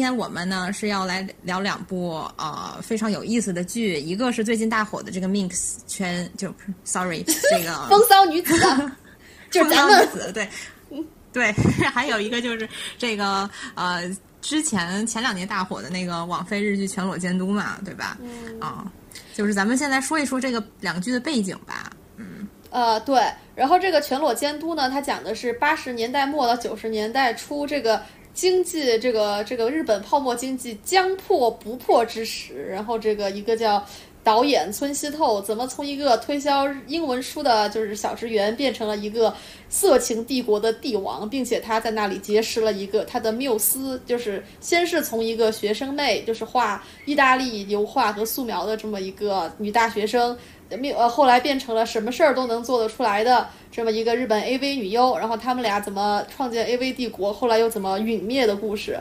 好，今天我们呢是要来聊两部呃非常有意思的剧，一个是最近大火的这个 Mix 圈，就 Sorry 这个风骚女子，就是咱们子对，对，还有一个就是这个呃之前前两年大火的那个网飞日剧《全裸监督》嘛，对吧？嗯啊，就是咱们现在说一说这个两个剧的背景吧。嗯呃，对，然后这个《全裸监督》呢，它讲的是八十年代末到九十年代初这个经济，这个这个日本泡沫经济将破不破之时，然后这个一个叫导演村西透怎么从一个推销英文书的就是小职员变成了一个色情帝国的帝王，并且他在那里结识了一个他的缪斯，就是先是从一个学生妹，就是画意大利油画和素描的这么一个女大学生。命呃，后来变成了什么事儿都能做得出来的这么一个日本 AV 女优，然后他们俩怎么创建 AV 帝国，后来又怎么陨灭的故事。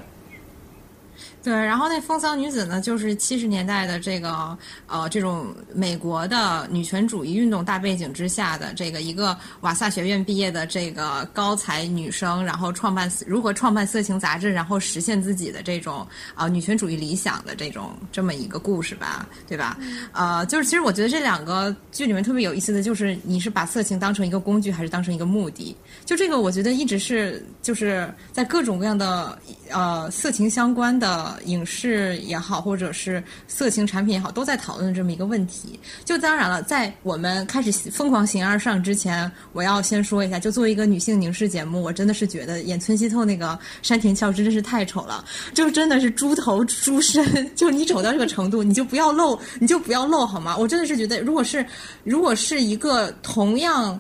对，然后那风骚女子呢，就是七十年代的这个呃，这种美国的女权主义运动大背景之下的这个一个瓦萨学院毕业的这个高才女生，然后创办如何创办色情杂志，然后实现自己的这种啊、女权主义理想的这种这么一个故事吧，对吧？呃，就是其实我觉得这两个剧里面特别有意思的就是，你是把色情当成一个工具，还是当成一个目的？就这个，我觉得一直是就是在各种各样的呃色情相关的影视也好，或者是色情产品也好，都在讨论这么一个问题。就当然了，在我们开始疯狂形而上之前，我要先说一下，就作为一个女性凝视节目，我真的是觉得演村西透那个山田孝之真是太丑了，就真的是猪头猪身，就你丑到这个程度，你就不要露，你就不要露好吗？我真的是觉得，如果是如果是一个同样。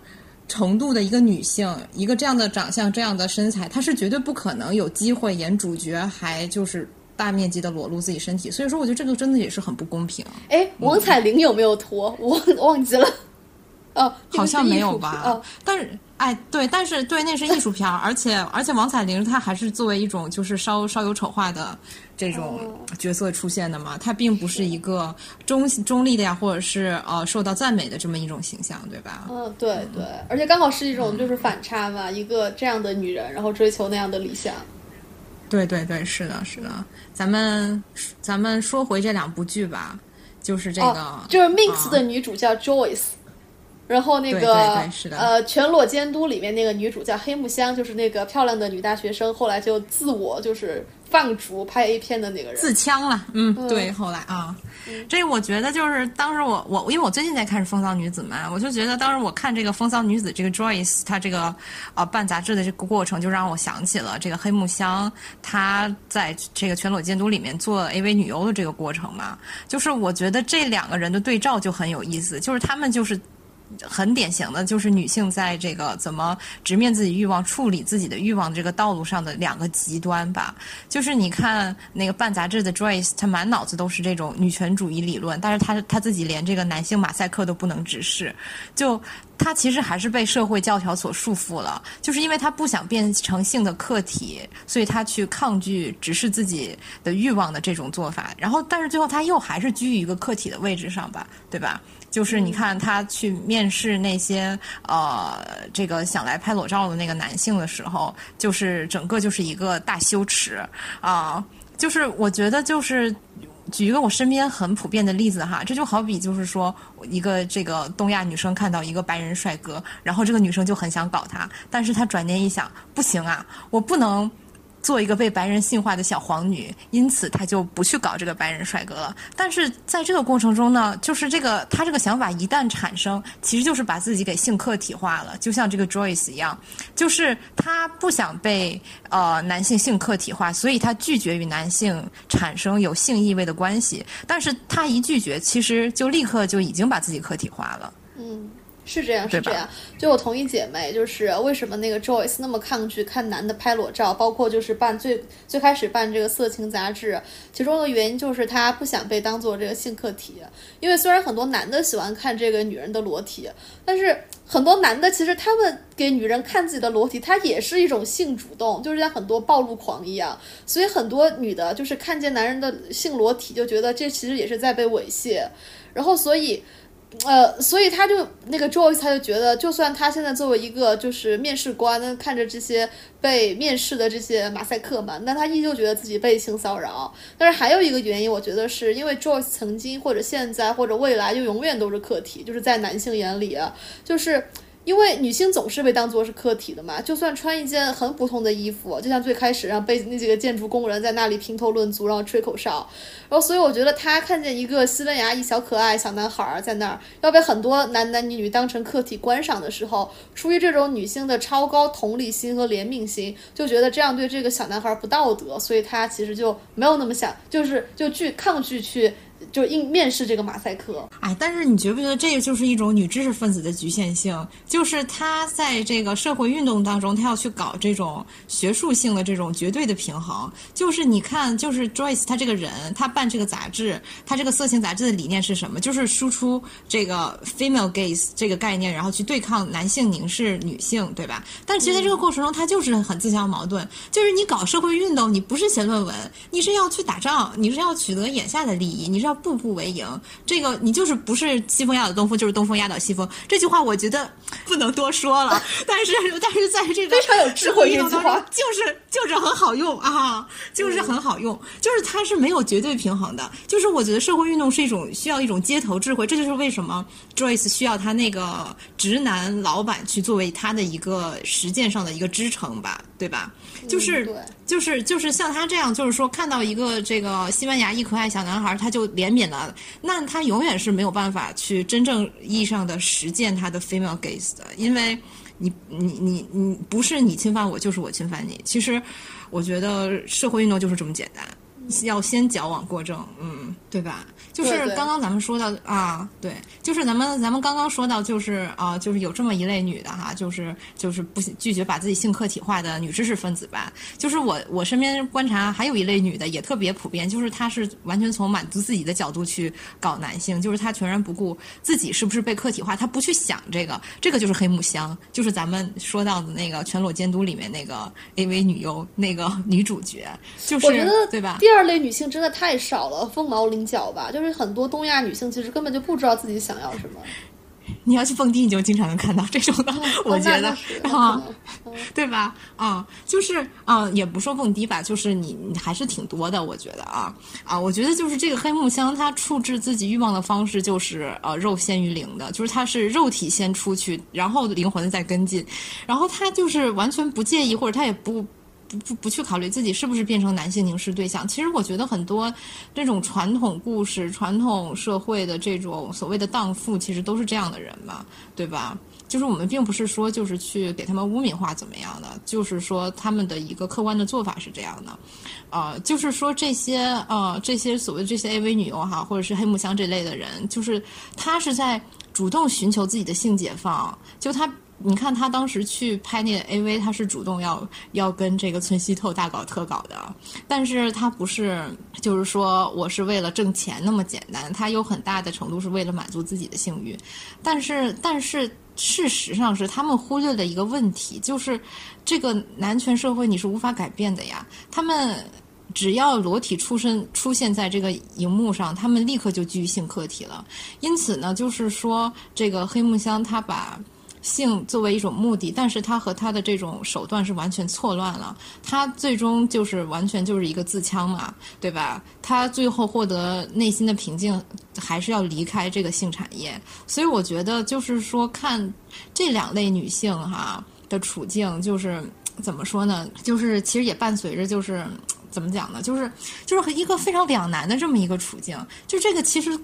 程度的一个女性，一个这样的长相、这样的身材，她是绝对不可能有机会演主角，还就是大面积的裸露自己身体。所以说，我觉得这个真的也是很不公平。哎，王彩玲有没有脱？我忘记了。哦，好像没有吧？哦，但是，哎，对，但是对，那是艺术片儿，而且而且王彩玲她还是作为一种就是稍稍有丑化的这种角色出现的嘛，她并不是一个中中立的呀，或者是呃受到赞美的这么一种形象，对吧？嗯，对对，而且刚好是一种就是反差嘛，一个这样的女人，然后追求那样的理想。对对对，是的，是的。咱们咱们说回这两部剧吧，就是这个，哦、就是 Mix 的女主叫 Joyce。然后那个呃，全裸监督里面那个女主叫黑木香，就是那个漂亮的女大学生，后来就自我就是放逐拍 A 片的那个人，自枪了。嗯，对，后来啊，这我觉得就是当时我我因为我最近在看《风骚女子》嘛，我就觉得当时我看这个《风骚女子》这个 Joyce 她这个呃办杂志的这个过程，就让我想起了这个黑木香她在这个全裸监督里面做 AV 女优的这个过程嘛，就是我觉得这两个人的对照就很有意思，就是他们就是。很典型的就是女性在这个怎么直面自己欲望、处理自己的欲望这个道路上的两个极端吧。就是你看那个办杂志的 Joyce，她满脑子都是这种女权主义理论，但是她她自己连这个男性马赛克都不能直视，就她其实还是被社会教条所束缚了。就是因为她不想变成性的客体，所以她去抗拒直视自己的欲望的这种做法。然后，但是最后她又还是居于一个客体的位置上吧，对吧？就是你看他去面试那些呃，这个想来拍裸照的那个男性的时候，就是整个就是一个大羞耻啊、就是我觉得就是举一个我身边很普遍的例子哈，这就好比就是说一个这个东亚女生看到一个白人帅哥，然后这个女生就很想搞他，但是她转念一想，不行啊，我不能。做一个被白人性化的小黄女，因此她就不去搞这个白人帅哥了。但是在这个过程中呢，就是这个她这个想法一旦产生，其实就是把自己给性客体化了，就像这个 Joyce 一样，就是她不想被呃男性性客体化，所以她拒绝与男性产生有性意味的关系。但是她一拒绝，其实就立刻就已经把自己客体化了。嗯。是这样，是这样。就我同一姐妹，就是为什么那个 Joyce 那么抗拒看男的拍裸照，包括就是办最最开始办这个色情杂志，其中的原因就是她不想被当做这个性客体。因为虽然很多男的喜欢看这个女人的裸体，但是很多男的其实他们给女人看自己的裸体，他也是一种性主动，就是像很多暴露狂一样。所以很多女的就是看见男人的性裸体，就觉得这其实也是在被猥亵。然后所以。呃，所以他就那个 Joyce 他就觉得，就算他现在作为一个就是面试官，看着这些被面试的这些马赛克嘛，那他依旧觉得自己被性骚扰。但是还有一个原因，我觉得是因为 Joyce 曾经或者现在或者未来就永远都是客体，就是在男性眼里，就是。因为女性总是被当作是客体的嘛，就算穿一件很普通的衣服，就像最开始让被那几个建筑工人在那里评头论足，然后吹口哨，然后所以我觉得他看见一个西班牙一小可爱小男孩在那儿要被很多男男女女当成客体观赏的时候，出于这种女性的超高同理心和怜悯心，就觉得这样对这个小男孩不道德，所以他其实就没有那么想，就是就拒抗拒去。就应面试这个马赛克，哎，但是你觉不觉得这就是一种女知识分子的局限性？就是她在这个社会运动当中，她要去搞这种学术性的这种绝对的平衡。就是你看，就是 Joyce 她这个人，她办这个杂志，她这个色情杂志的理念是什么？就是输出这个 female gaze 这个概念，然后去对抗男性凝视女性，对吧？但其实在这个过程中，她就是很自相矛盾。就是你搞社会运动，你不是写论文，你是要去打仗，你是要取得眼下的利益，你是要。步步为营，这个你就是不是西风压倒东风，就是东风压倒西风。这句话我觉得不能多说了，但是但是在这个非常有智慧运动当中，就是就是很好用啊，就是很好用，就是它是没有绝对平衡的。就是我觉得社会运动是一种需要一种街头智慧，这就是为什么 Joyce 需要他那个直男老板去作为他的一个实践上的一个支撑吧，对吧？就是就是就是像他这样，就是说看到一个这个西班牙裔可爱小男孩，他就怜悯了，那他永远是没有办法去真正意义上的实践他的 female gaze 的，因为你你你你不是你侵犯我，就是我侵犯你。其实我觉得社会运动就是这么简单，要先矫枉过正，嗯，对吧？就是刚刚咱们说到啊，对，就是咱们咱们刚刚说到，就是啊，就是有这么一类女的哈，就是就是不拒绝把自己性客体化的女知识分子吧。就是我我身边观察还有一类女的也特别普遍，就是她是完全从满足自己的角度去搞男性，就是她全然不顾自己是不是被客体化，她不去想这个，这个就是黑木香，就是咱们说到的那个全裸监督里面那个 AV 女优那个女主角，就是我觉得对吧？第二类女性真的太少了，凤毛麟角吧，就是。很多东亚女性其实根本就不知道自己想要什么。你要去蹦迪，你就经常能看到这种的，我觉得 啊，对吧？啊，就是啊，也不说蹦迪吧，就是你你还是挺多的，我觉得啊啊，我觉得就是这个黑木香，它处置自己欲望的方式就是呃肉先于灵的，就是它是肉体先出去，然后灵魂再跟进，然后他就是完全不介意，或者他也不。不不不去考虑自己是不是变成男性凝视对象，其实我觉得很多这种传统故事、传统社会的这种所谓的荡妇，其实都是这样的人嘛，对吧？就是我们并不是说就是去给他们污名化怎么样的，就是说他们的一个客观的做法是这样的，呃，就是说这些呃这些所谓这些 AV 女优哈，或者是黑木香这类的人，就是他是在主动寻求自己的性解放，就他。你看他当时去拍那个 AV，他是主动要要跟这个村西透大搞特搞的，但是他不是就是说我是为了挣钱那么简单，他有很大的程度是为了满足自己的性欲，但是但是事实上是他们忽略了一个问题，就是这个男权社会你是无法改变的呀，他们只要裸体出身出现在这个荧幕上，他们立刻就基于性客体了，因此呢，就是说这个黑木香他把。性作为一种目的，但是他和他的这种手段是完全错乱了。他最终就是完全就是一个自枪嘛，对吧？他最后获得内心的平静，还是要离开这个性产业。所以我觉得，就是说看这两类女性哈的处境，就是怎么说呢？就是其实也伴随着就是怎么讲呢？就是就是一个非常两难的这么一个处境。就这个其实。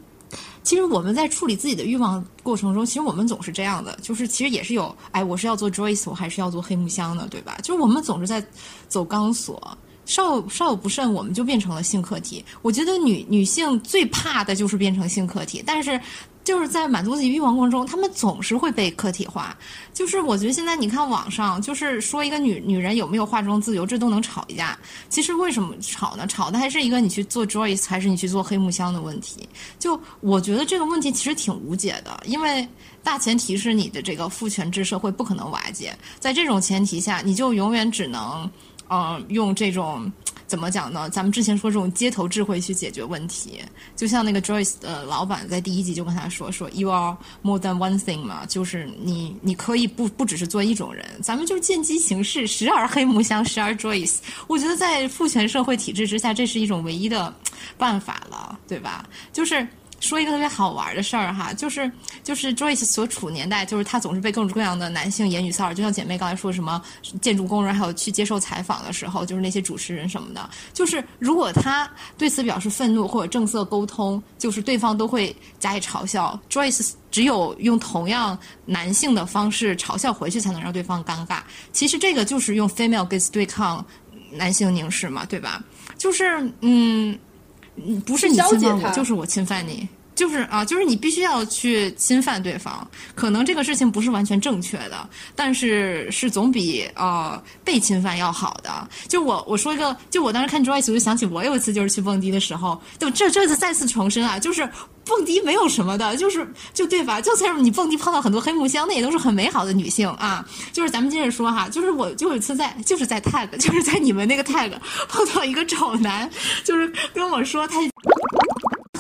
其实我们在处理自己的欲望过程中，其实我们总是这样的，就是其实也是有，哎，我是要做 Joyce，我还是要做黑木香的，对吧？就是我们总是在走钢索，稍有稍有不慎，我们就变成了性客体。我觉得女女性最怕的就是变成性客体，但是。就是在满足自己欲望过程中，他们总是会被客体化。就是我觉得现在你看网上，就是说一个女女人有没有化妆自由，这都能吵一架。其实为什么吵呢？吵的还是一个你去做 Joyce 还是你去做黑木香的问题。就我觉得这个问题其实挺无解的，因为大前提是你的这个父权制社会不可能瓦解。在这种前提下，你就永远只能，呃，用这种。怎么讲呢？咱们之前说这种街头智慧去解决问题，就像那个 Joyce 的老板在第一集就跟他说说 You are more than one thing 嘛，就是你你可以不不只是做一种人，咱们就见机行事，时而黑木香，时而 Joyce。我觉得在父权社会体制之下，这是一种唯一的办法了，对吧？就是。说一个特别好玩的事儿哈，就是就是 Joyce 所处年代，就是他总是被各种各样的男性言语骚扰，就像姐妹刚才说什么建筑工人，还有去接受采访的时候，就是那些主持人什么的，就是如果他对此表示愤怒或者正色沟通，就是对方都会加以嘲笑。Joyce 只有用同样男性的方式嘲笑回去，才能让对方尴尬。其实这个就是用 female gaze 对抗男性凝视嘛，对吧？就是嗯。嗯，不是你侵犯我，就是我侵犯你，就是啊，就是你必须要去侵犯对方。可能这个事情不是完全正确的，但是是总比呃被侵犯要好的。就我我说一个，就我当时看 Joyce，我就想起我有一次就是去蹦迪的时候，就这这次再次重申啊，就是蹦迪没有什么的，就是就对吧？就算是你蹦迪碰到很多黑木香，那也都是很美好的女性啊。就是咱们接着说哈，就是我就有一次在就是在 tag，就是在你们那个 tag 碰到一个丑男，就是跟我说他。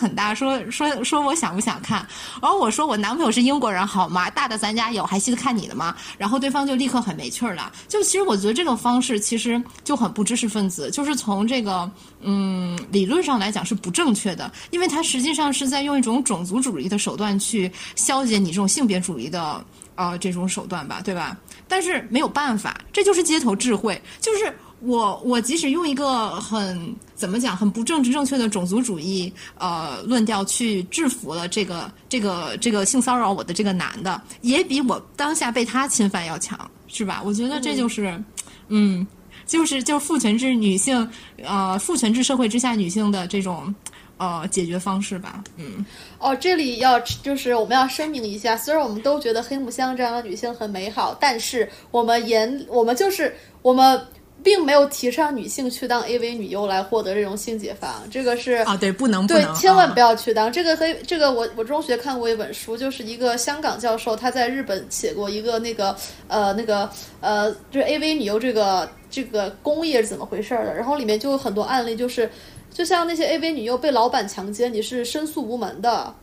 很大，说说说我想不想看？然后我说我男朋友是英国人，好吗？大的咱家有，还稀得看你的吗？然后对方就立刻很没趣儿了。就其实我觉得这种方式其实就很不知识分子，就是从这个嗯理论上来讲是不正确的，因为他实际上是在用一种种族主义的手段去消解你这种性别主义的呃这种手段吧，对吧？但是没有办法，这就是街头智慧，就是。我我即使用一个很怎么讲很不政治正确的种族主义呃论调去制服了这个这个这个性骚扰我的这个男的，也比我当下被他侵犯要强，是吧？我觉得这就是，嗯，就是就是父权制女性呃父权制社会之下女性的这种呃解决方式吧，嗯。哦，这里要就是我们要声明一下，虽然我们都觉得黑木香这样的女性很美好，但是我们言我们就是我们。并没有提倡女性去当 AV 女优来获得这种性解放，这个是啊，对，不能，对，千万不要去当这个。和这个，我我中学看过一本书，就是一个香港教授他在日本写过一个那个呃那个呃，就是 AV 女优这个这个工业是怎么回事的，然后里面就有很多案例，就是就像那些 AV 女优被老板强奸，你是申诉无门的，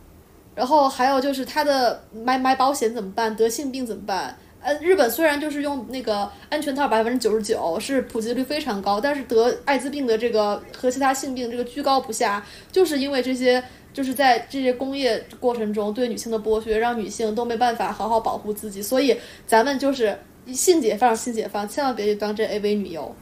然后还有就是他的买买保险怎么办，得性病怎么办？呃，日本虽然就是用那个安全套百分之九十九，是普及率非常高，但是得艾滋病的这个和其他性病这个居高不下，就是因为这些就是在这些工业过程中对女性的剥削，让女性都没办法好好保护自己，所以咱们就是性解放，性解放，千万别去当这 AV 女优。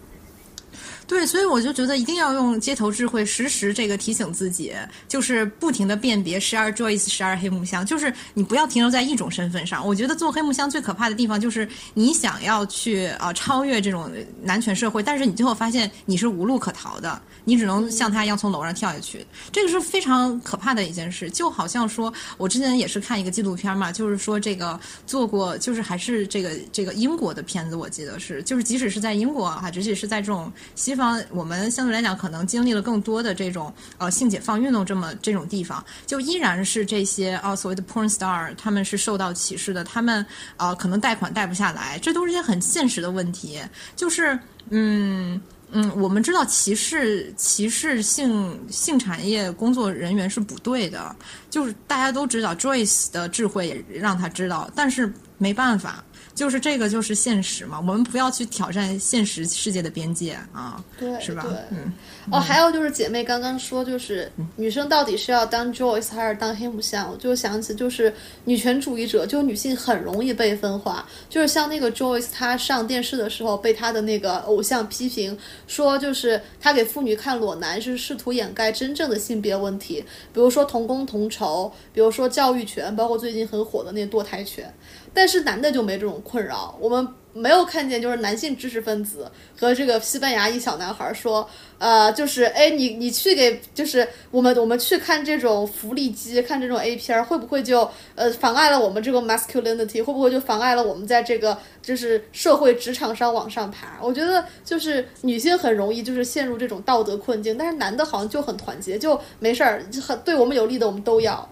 对，所以我就觉得一定要用街头智慧，实时这个提醒自己，就是不停的辨别时而 Joyce，时而黑木香，就是你不要停留在一种身份上。我觉得做黑木香最可怕的地方就是你想要去啊超越这种男权社会，但是你最后发现你是无路可逃的，你只能像他一样从楼上跳下去，这个是非常可怕的一件事。就好像说我之前也是看一个纪录片嘛，就是说这个做过，就是还是这个这个英国的片子，我记得是，就是即使是在英国啊，即使是在这种西方。方我们相对来讲可能经历了更多的这种呃性解放运动这么这种地方，就依然是这些啊所谓的 porn star，他们是受到歧视的，他们啊可能贷款贷不下来，这都是些很现实的问题。就是嗯嗯，我们知道歧视歧视性性产业工作人员是不对的，就是大家都知道 Joyce 的智慧也让他知道，但是没办法。就是这个，就是现实嘛。我们不要去挑战现实世界的边界啊，对，是吧？嗯。哦，还有就是姐妹刚刚说，就是女生到底是要当 Joyce 还是当黑木香？我就想起，就是女权主义者，就女性很容易被分化。就是像那个 Joyce，她上电视的时候被她的那个偶像批评说，就是她给妇女看裸男是试图掩盖真正的性别问题，比如说同工同酬，比如说教育权，包括最近很火的那堕胎权。但是男的就没这种困扰，我们没有看见就是男性知识分子和这个西班牙一小男孩说，呃，就是哎，你你去给就是我们我们去看这种福利机，看这种 A 片儿，会不会就呃妨碍了我们这个 masculinity？会不会就妨碍了我们在这个就是社会职场上往上爬？我觉得就是女性很容易就是陷入这种道德困境，但是男的好像就很团结，就没事儿，很对我们有利的我们都要。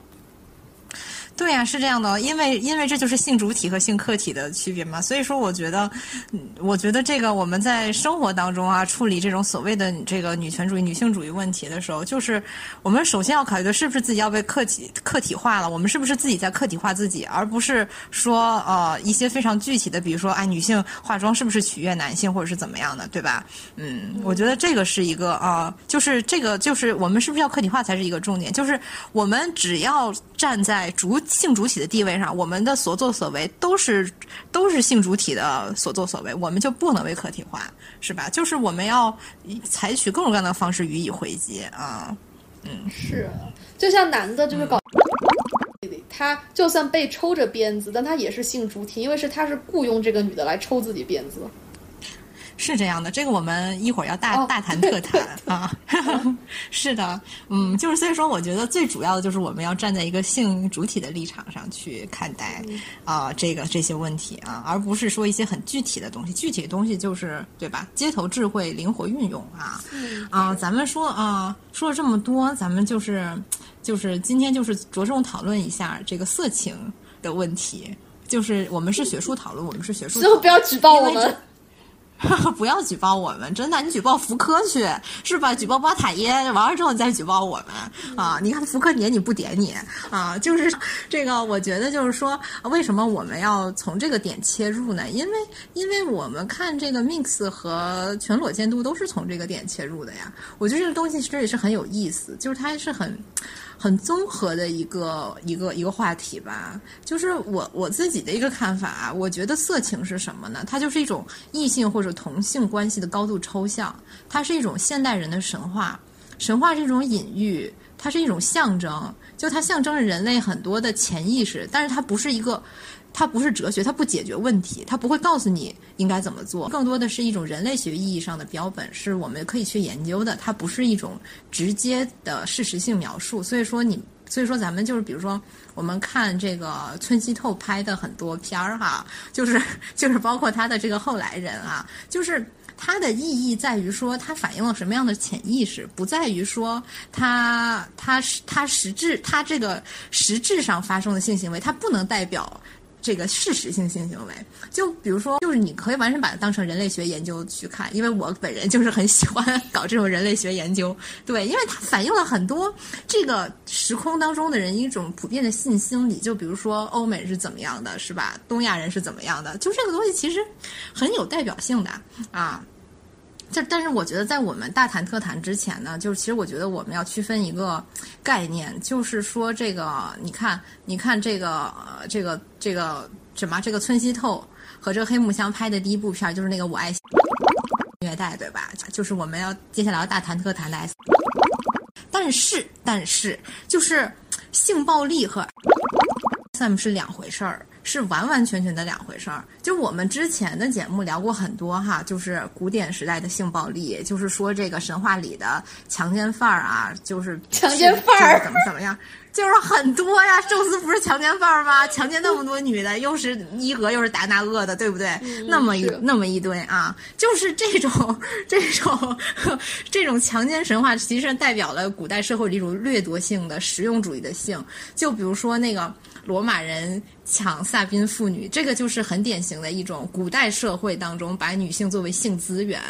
对呀、是这样的，因为因为这就是性主体和性客体的区别嘛，所以说我觉得，我觉得这个我们在生活当中啊，处理这种所谓的这个女权主义、女性主义问题的时候，就是我们首先要考虑的是不是自己要被客体客体化了，我们是不是自己在客体化自己，而不是说呃一些非常具体的，比如说哎女性化妆是不是取悦男性或者是怎么样的，对吧？嗯，我觉得这个是一个啊、就是这个就是我们是不是要客体化才是一个重点，就是我们只要站在主性主体的地位上，我们的所作所为都是都是性主体的所作所为，我们就不能被客体化，是吧？就是我们要采取各种各样的方式予以回击啊。嗯是，就像男的，就是搞。他就算被抽着鞭子，但他也是性主体，因为是他是雇佣这个女的来抽自己鞭子。是这样的，这个我们一会儿要大、哦大谈特谈啊。是的，嗯，就是所以说，我觉得最主要的就是我们要站在一个性主体的立场上去看待啊、这个这些问题啊，而不是说一些很具体的东西。具体的东西就是对吧？街头智慧灵活运用啊啊，咱们说啊，说了这么多，咱们就是就是今天就是着重讨论一下这个色情的问题。就是我们是学术讨论，我们是学术 不要举报我们。不要举报我们，真的，你举报福柯去是吧？举报巴塔耶，完了之后再举报我们啊！你看福柯点你不点你啊？就是这个，我觉得就是说，为什么我们要从这个点切入呢？因为因为我们看这个 mix 和全裸监督都是从这个点切入的呀。我觉得这个东西其实也是很有意思，就是它是很。很综合的一个一个一个话题吧，就是我我自己的一个看法，我觉得色情是什么呢？它就是一种异性或者同性关系的高度抽象，它是一种现代人的神话，神话是一种隐喻，它是一种象征，就它象征着人类很多的潜意识，但是它不是一个。它不是哲学，它不解决问题，它不会告诉你应该怎么做，更多的是一种人类学意义上的标本，是我们可以去研究的。它不是一种直接的事实性描述，所以说你，所以说咱们就是比如说，我们看这个村西透拍的很多片儿哈，就是就是包括他的这个后来人啊，就是。它的意义在于说，它反映了什么样的潜意识，不在于说它它是它实质它这个实质上发生的性行为，它不能代表这个事实性性行为。就比如说，就是你可以完全把它当成人类学研究去看，因为我本人就是很喜欢搞这种人类学研究。对，因为它反映了很多这个时空当中的人一种普遍的信心理。就比如说欧美是怎么样的，是吧？东亚人是怎么样的？就这个东西其实很有代表性的啊。这，但是我觉得在我们大谈特谈之前呢，就是其实我觉得我们要区分一个概念，就是说这个，你看，你看这个，这个，这个什么，这个村西透和这个黑木香拍的第一部片就是那个《我爱虐待》，对吧？就是我们要接下来要大谈特谈的 S。但是，但是，就是性暴力和 SM 是两回事儿。是完完全全的两回事儿。就我们之前的节目聊过很多哈，就是古典时代的性暴力，就是说这个神话里的强奸犯儿啊，就是强奸犯儿就是怎么怎么样，就是很多呀。宙斯不是强奸犯儿吗？强奸那么多女的，又是伊俄又是达那厄的，对不对？那么一那么一堆啊，就是这种这种这种强奸神话，其实代表了古代社会的一种掠夺性的实用主义的性。就比如说那个罗马人抢萨宾妇女，这个就是很典型的一种古代社会当中把女性作为性资源，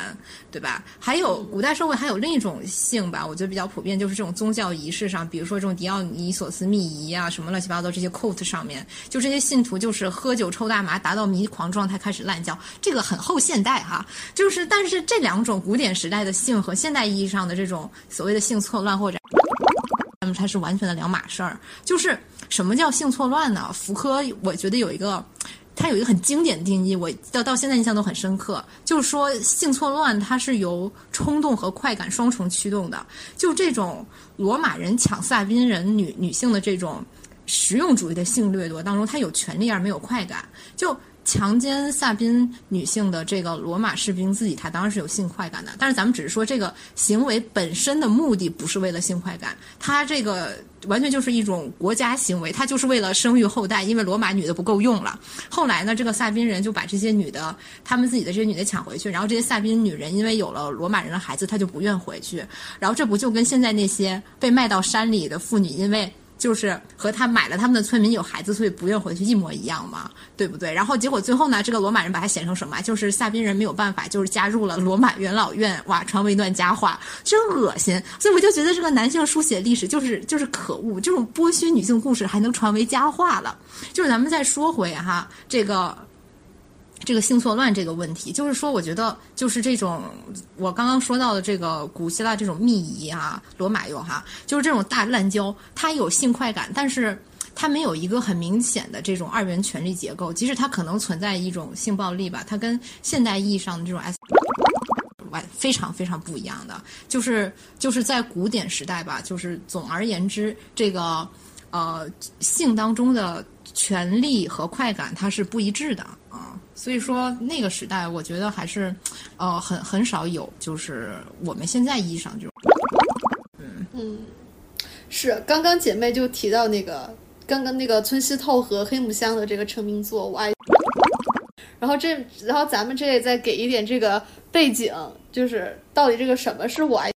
对吧？还有古代社会还有另一种性吧，我觉得比较普遍，就是这种宗教仪式上，比如说这种迪奥尼索斯密仪啊，什么乱七八糟这些 cult 上面，就这些信徒就是喝酒抽大麻，达到迷狂状态开始滥交，这个很后现代哈。就是但是这两种古典时代的性和现代意义上的这种所谓的性错乱或者。他们它是完全的两码事儿。就是什么叫性错乱呢？福柯我觉得有一个，他有一个很经典的定义，我到到现在印象都很深刻，就是说性错乱它是由冲动和快感双重驱动的。就这种罗马人抢萨宾人女女性的这种实用主义的性掠夺当中，他有权利而没有快感，就。强奸萨宾女性的这个罗马士兵自己，他当然是有性快感的，但是咱们只是说这个行为本身的目的不是为了性快感，他这个完全就是一种国家行为，他就是为了生育后代，因为罗马女的不够用了。后来呢，这个萨宾人就把这些女的，他们自己的这些女的抢回去，然后这些萨宾女人因为有了罗马人的孩子，她就不愿回去，然后这不就跟现在那些被卖到山里的妇女，因为就是和他买了他们的村民有孩子，所以不愿回去一模一样嘛，对不对？然后结果最后呢，这个罗马人把他写成什么？就是萨宾人没有办法，就是加入了罗马元老院，哇，传为一段佳话，真恶心。所以我就觉得这个男性书写历史就是就是可恶，这种剥削女性故事还能传为佳话了。就是咱们再说回哈这个。这个性错乱这个问题，就是说，我觉得就是这种我刚刚说到的这个古希腊这种密仪啊，罗马用哈，就是这种大滥交，它有性快感，但是它没有一个很明显的这种二元权力结构，即使它可能存在一种性暴力吧，它跟现代意义上的这种 S 完非常非常不一样的，就是就是在古典时代吧，就是总而言之，这个呃性当中的权利和快感它是不一致的。所以说，那个时代，我觉得还是，呃，很很少有，就是我们现在意义上这种，嗯嗯，是刚刚姐妹就提到那个，刚刚那个村西透和黑木香的这个成名作《我爱》，然后这，然后咱们这里再给一点这个背景，就是到底这个什么是我爱，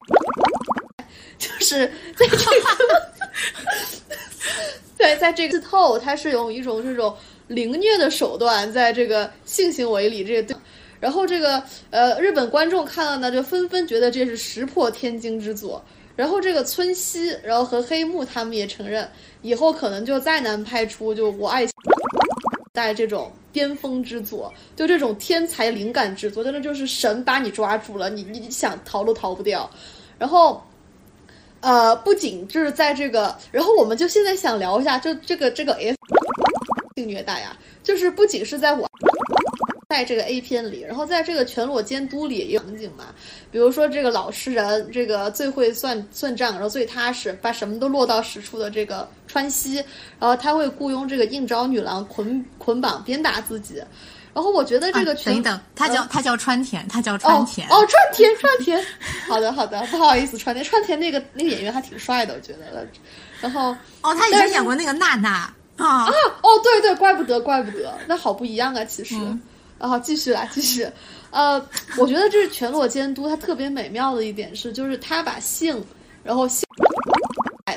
就是在这个，对，在这个透，它是用一种这种。凌虐的手段在这个性行为里，这个对，然后这个呃，日本观众看了呢，就纷纷觉得这是石破天惊之作。然后这个村西，然后和黑木他们也承认，以后可能就再难拍出就我爱带这种巅峰之作，就这种天才灵感之作，真的就是神把你抓住了，你你想逃都逃不掉。然后，呃，不仅就是在这个，然后我们就现在想聊一下，就这个这个 F。性虐待呀，就是不仅是在我，在这个 A 片里，然后在这个全裸监督里也有场景嘛。比如说这个老实人，这个最会算算账，然后最踏实，把什么都落到实处的这个川西，然后他会雇佣这个应招女郎捆捆绑鞭打自己。然后我觉得这个等等，他叫他叫川田，他叫川田哦，川田川田，好的好的，不好意思，川田川田那个那个演员还挺帅的，我觉得。然后哦，他以前演过那个娜娜。啊哦，对对，怪不得，怪不得，那好不一样啊，其实。然后继续来，继续。呃，我觉得这是全裸监督，它特别美妙的一点是，就是它把性，然后性。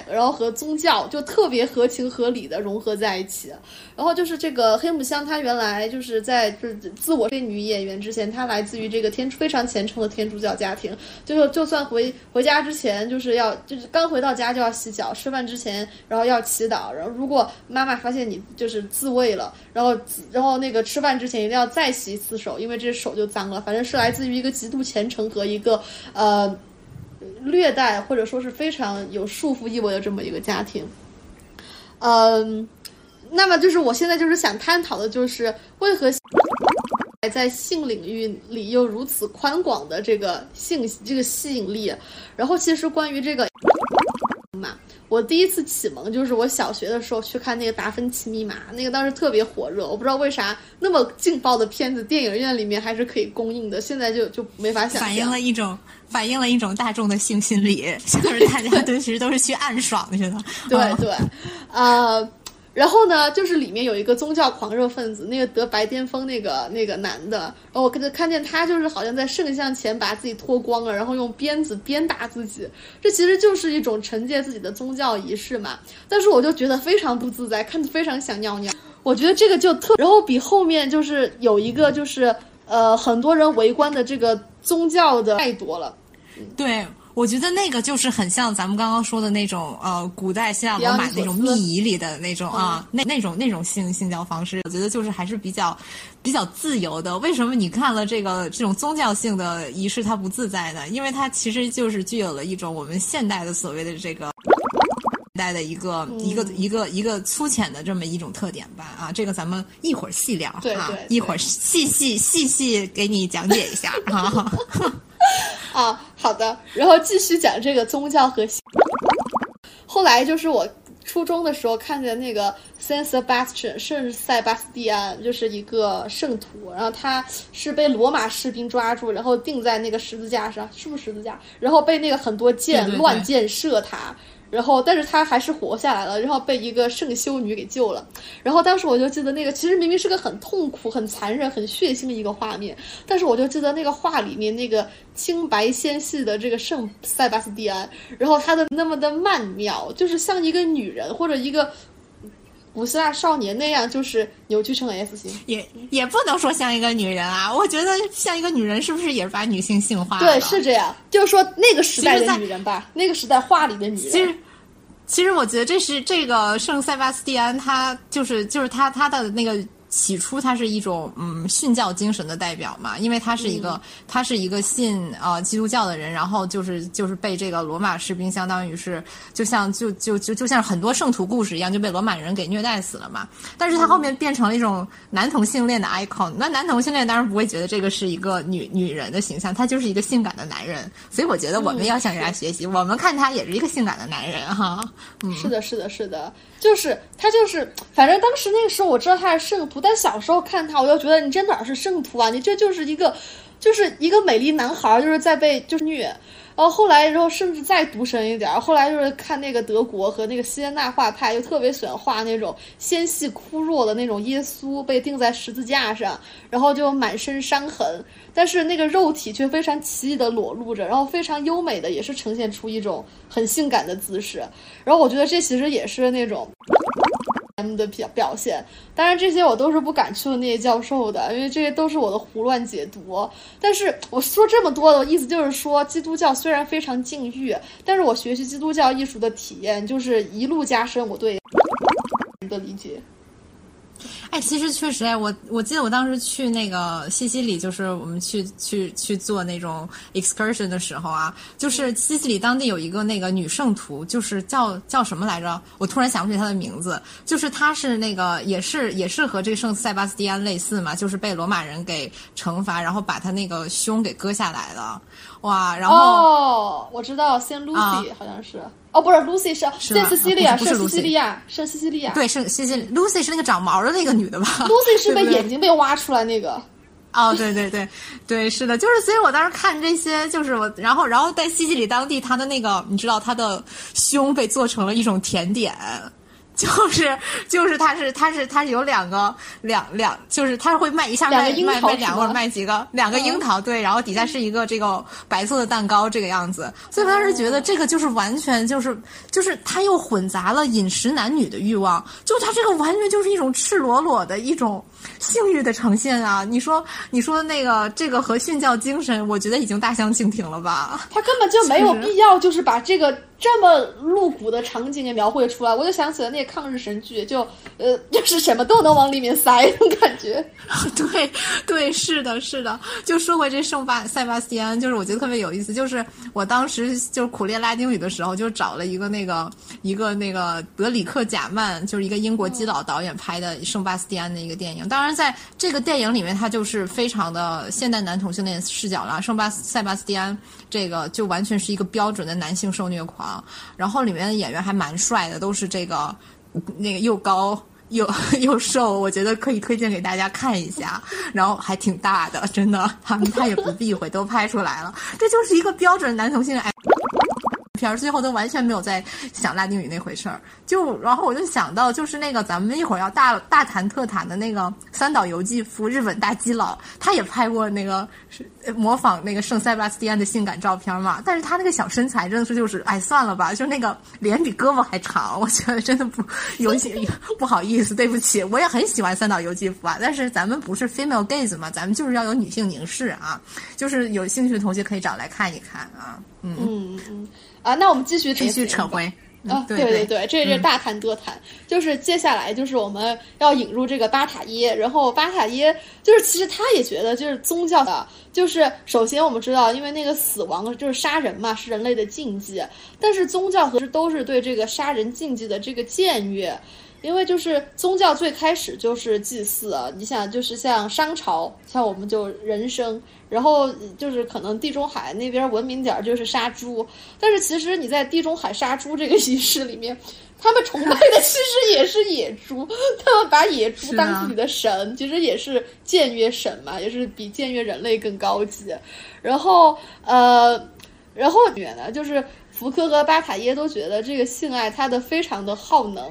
然后和宗教就特别合情合理的融合在一起，然后就是这个黑木香，她原来就是在就是自我这女演员之前，她来自于这个天非常虔诚的天主教家庭，就是就算回回家之前就是要就是刚回到家就要洗脚，吃饭之前然后要祈祷，然后如果妈妈发现你就是自慰了，然后然后那个吃饭之前一定要再洗一次手，因为这手就脏了，反正是来自于一个极度虔诚和一个呃。略带或者说是非常有束缚意味的这么一个家庭，嗯，那么就是我现在就是想探讨的就是为何在性领域里又如此宽广的这个性这个吸引力，然后其实关于这个嘛。我第一次启蒙就是我小学的时候去看那个《达芬奇密码》，那个当时特别火热。我不知道为啥那么劲爆的片子，电影院里面还是可以供应的。现在就就没法想象。反映了一种反映了一种大众的性心理，就是大家都其实都是去暗爽去的。对对，呃。然后呢，就是里面有一个宗教狂热分子，那个得白癜风那个那个男的，然后我看看见他就是好像在圣像前把自己脱光了，然后用鞭子鞭打自己，这其实就是一种惩戒自己的宗教仪式嘛。但是我就觉得非常不自在，看着非常想尿尿。我觉得这个就特，然后比后面就是有一个就是呃很多人围观的这个宗教的太多了，对。我觉得那个就是很像咱们刚刚说的那种，呃，古代希腊罗马那种密仪里的那种啊，那那种那种性性交方式，我觉得就是还是比较比较自由的。为什么你看了这个这种宗教性的仪式它不自在呢？因为它其实就是具有了一种我们现代的所谓的这个代的一个一个一个一个粗浅的这么一种特点吧。啊，这个咱们一会儿细聊啊，一会儿细细细细给你讲解一下 啊。啊，好的，然后继续讲这个宗教和。后来就是我初中的时候看见那个 Saint Sebastian 圣塞巴斯蒂安，就是一个圣徒，然后他是被罗马士兵抓住，然后钉在那个十字架上，是不是十字架？然后被那个很多箭乱箭射他。然后但是他还是活下来了，然后被一个圣修女给救了。然后当时我就记得那个其实明明是个很痛苦、很残忍、很血腥的一个画面，但是我就记得那个画里面那个清白纤细的这个圣塞巴斯蒂安，然后他的那么的曼妙，就是像一个女人或者一个。古希腊少年那样，就是扭曲成 S 型，也也不能说像一个女人啊。我觉得像一个女人，是不是也是把女性性化？对，是这样。就是说那个时代的女人吧，那个时代画里的女人。其实，其实我觉得这是这个圣塞巴斯蒂安，他就是就是他他的那个。起初，他是一种嗯训教精神的代表嘛，因为他是一个他是一个信呃基督教的人，然后就是就是被这个罗马士兵，相当于是就像就就就就像很多圣徒故事一样，就被罗马人给虐待死了嘛。但是他后面变成了一种男同性恋的 icon，那男同性恋当然不会觉得这个是一个女女人的形象，他就是一个性感的男人。所以我觉得我们要向人家学习，我们看他也是一个性感的男人哈。嗯，是的，是的，是的。就是他，就是反正当时那个时候我知道他是圣徒，但小时候看他，我就觉得你这哪是圣徒啊？你这就是一个，就是一个美丽男孩，就是在被就是虐。然后后来，然后甚至再读深一点，后来就是看那个德国和那个西耶纳画派，就特别喜欢画那种纤细枯弱的那种耶稣被钉在十字架上，然后就满身伤痕，但是那个肉体却非常奇异的裸露着，然后非常优美的也是呈现出一种很性感的姿势。然后我觉得这其实也是那种。M 的表表现，当然这些我都是不敢去问那些教授的，因为这些都是我的胡乱解读。但是我说这么多的意思就是说，基督教虽然非常禁欲，但是我学习基督教艺术的体验就是一路加深我对的理解。哎，其实确实哎，我我记得我当时去那个西西里，就是我们去去去做那种 excursion 的时候啊，就是西西里当地有一个那个女圣徒，就是叫叫什么来着？我突然想不起她的名字。就是她是那个也是也是和这个圣塞巴斯蒂安类似嘛，就是被罗马人给惩罚，然后把她那个胸给割下来了。哇，然后哦，我知道，先 Lucy 好像是。哦，不是，Lucy 是圣西西利亚，圣西西利亚，圣西西利亚。对，圣西西，Lucy 是那个长毛的那个女的吧？Lucy 是被眼睛被挖出来那个。哦，对对对，对，是的，就是，所以我当时看这些，就是我，然后，然后在西西里当地，他的那个，你知道，他的胸被做成了一种甜点。就是就是，它是它是它是有两个两两，就是它会卖一下卖卖卖两个卖几个两个樱桃对，然后底下是一个这个白色的蛋糕这个样子，所以我当时觉得这个就是完全就是就是它又混杂了饮食男女的欲望，就它这个完全就是一种赤裸裸的一种性欲的呈现啊！你说你说那个这个和训教精神，我觉得已经大相径庭了吧？他根本就没有必要，就是把这个。这么露骨的场景也描绘出来，我就想起了那个抗日神剧，就呃，就是什么都能往里面塞那种感觉。对，对，是的，是的。就说回这圣巴塞巴斯蒂安，就是我觉得特别有意思。就是我当时就是苦练拉丁语的时候，就找了一个那个一个那个德里克贾曼，就是一个英国基佬导演拍的圣巴斯蒂安的一个电影。当然，在这个电影里面，他就是非常的现代男同性恋视角了。圣巴塞巴斯蒂安这个就完全是一个标准的男性受虐狂。然后里面的演员还蛮帅的，都是这个那个又高又 又瘦，我觉得可以推荐给大家看一下。然后还挺大的，真的，他们他也不避讳，都拍出来了。这就是一个标准男同性爱。片儿最后都完全没有在想拉丁语那回事儿，就然后我就想到就是那个咱们一会儿要大大谈特谈的那个三岛由纪夫日本大基佬，他也拍过那个模仿那个圣塞巴斯蒂安的性感照片嘛，但是他那个小身材真的是就是哎算了吧，就那个脸比胳膊还长，我觉得真的不有些不好意思，对不起，我也很喜欢三岛由纪夫啊，但是咱们不是 female gaze 嘛，咱们就是要有女性凝视啊，就是有兴趣的同学可以找来看一看啊，嗯嗯嗯。啊，那我们继续继续扯回。啊，对对对，这是大谈多谈，就是接下来就是我们要引入这个巴塔耶，然后巴塔耶就是其实他也觉得就是宗教的，就是首先我们知道，因为那个死亡就是杀人嘛，是人类的禁忌，但是宗教和都是对这个杀人禁忌的这个僭越。因为就是宗教最开始就是祭祀啊，你想就是像商朝，像我们就人生，然后就是可能地中海那边文明点儿就是杀猪，但是其实你在地中海杀猪这个仪式里面，他们崇拜的其实也是野猪，他们把野猪当自己的神，其实也是僭越神嘛，也是比僭越人类更高级。然后呃，然后远呢就是。福柯和巴塔耶都觉得这个性爱它的非常的耗能。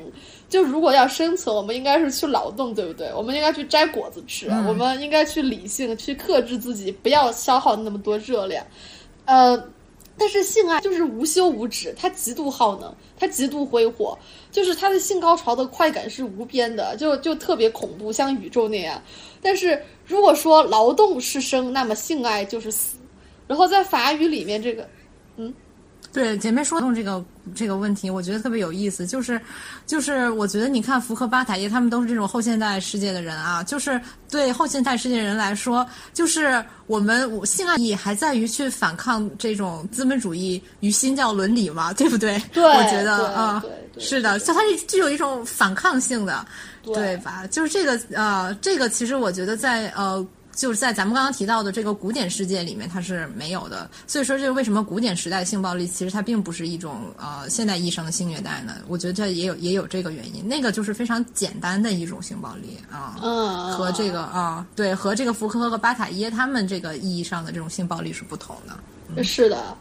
就如果要生存，我们应该是去劳动，对不对？我们应该去摘果子吃，我们应该去理性，去克制自己，不要消耗那么多热量。呃，但是性爱就是无休无止，它极度耗能，它极度挥霍，就是它的性高潮的快感是无边的，就就特别恐怖，像宇宙那样。但是如果说劳动是生，那么性爱就是死。然后在法语里面，这个，嗯。对姐妹说动这个这个问题，我觉得特别有意思，就是，就是我觉得你看福克巴塔耶他们都是这种后现代世界的人啊，就是对后现代世界人来说，就是我们性爱意还在于去反抗这种资本主义与新教伦理嘛，对不对？对，我觉得啊，是的，就它是具有一种反抗性的，对吧？就是这个呃，这个其实我觉得在呃。就是在咱们刚刚提到的这个古典世界里面，它是没有的。所以说，这是为什么古典时代的性暴力其实它并不是一种呃现代意义上的性虐待呢？我觉得这也有也有这个原因。那个就是非常简单的一种性暴力啊，嗯，和这个啊，对，和这个福柯和巴塔耶他们这个意义上的这种性暴力是不同的。是的，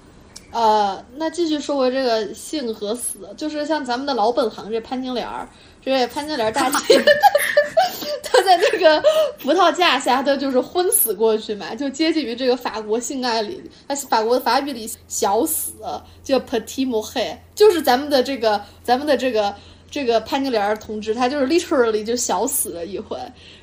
呃，那继续说回这个性和死，就是像咱们的老本行这潘金莲儿。这潘金莲大姐，她在那个葡萄架下，她就是昏死过去嘛，就接近于这个法国性爱里，她法国的法语里小死叫 petit mort，就是咱们的这个咱们的这个这个潘金莲同志，他就是 literally 就小死了一回。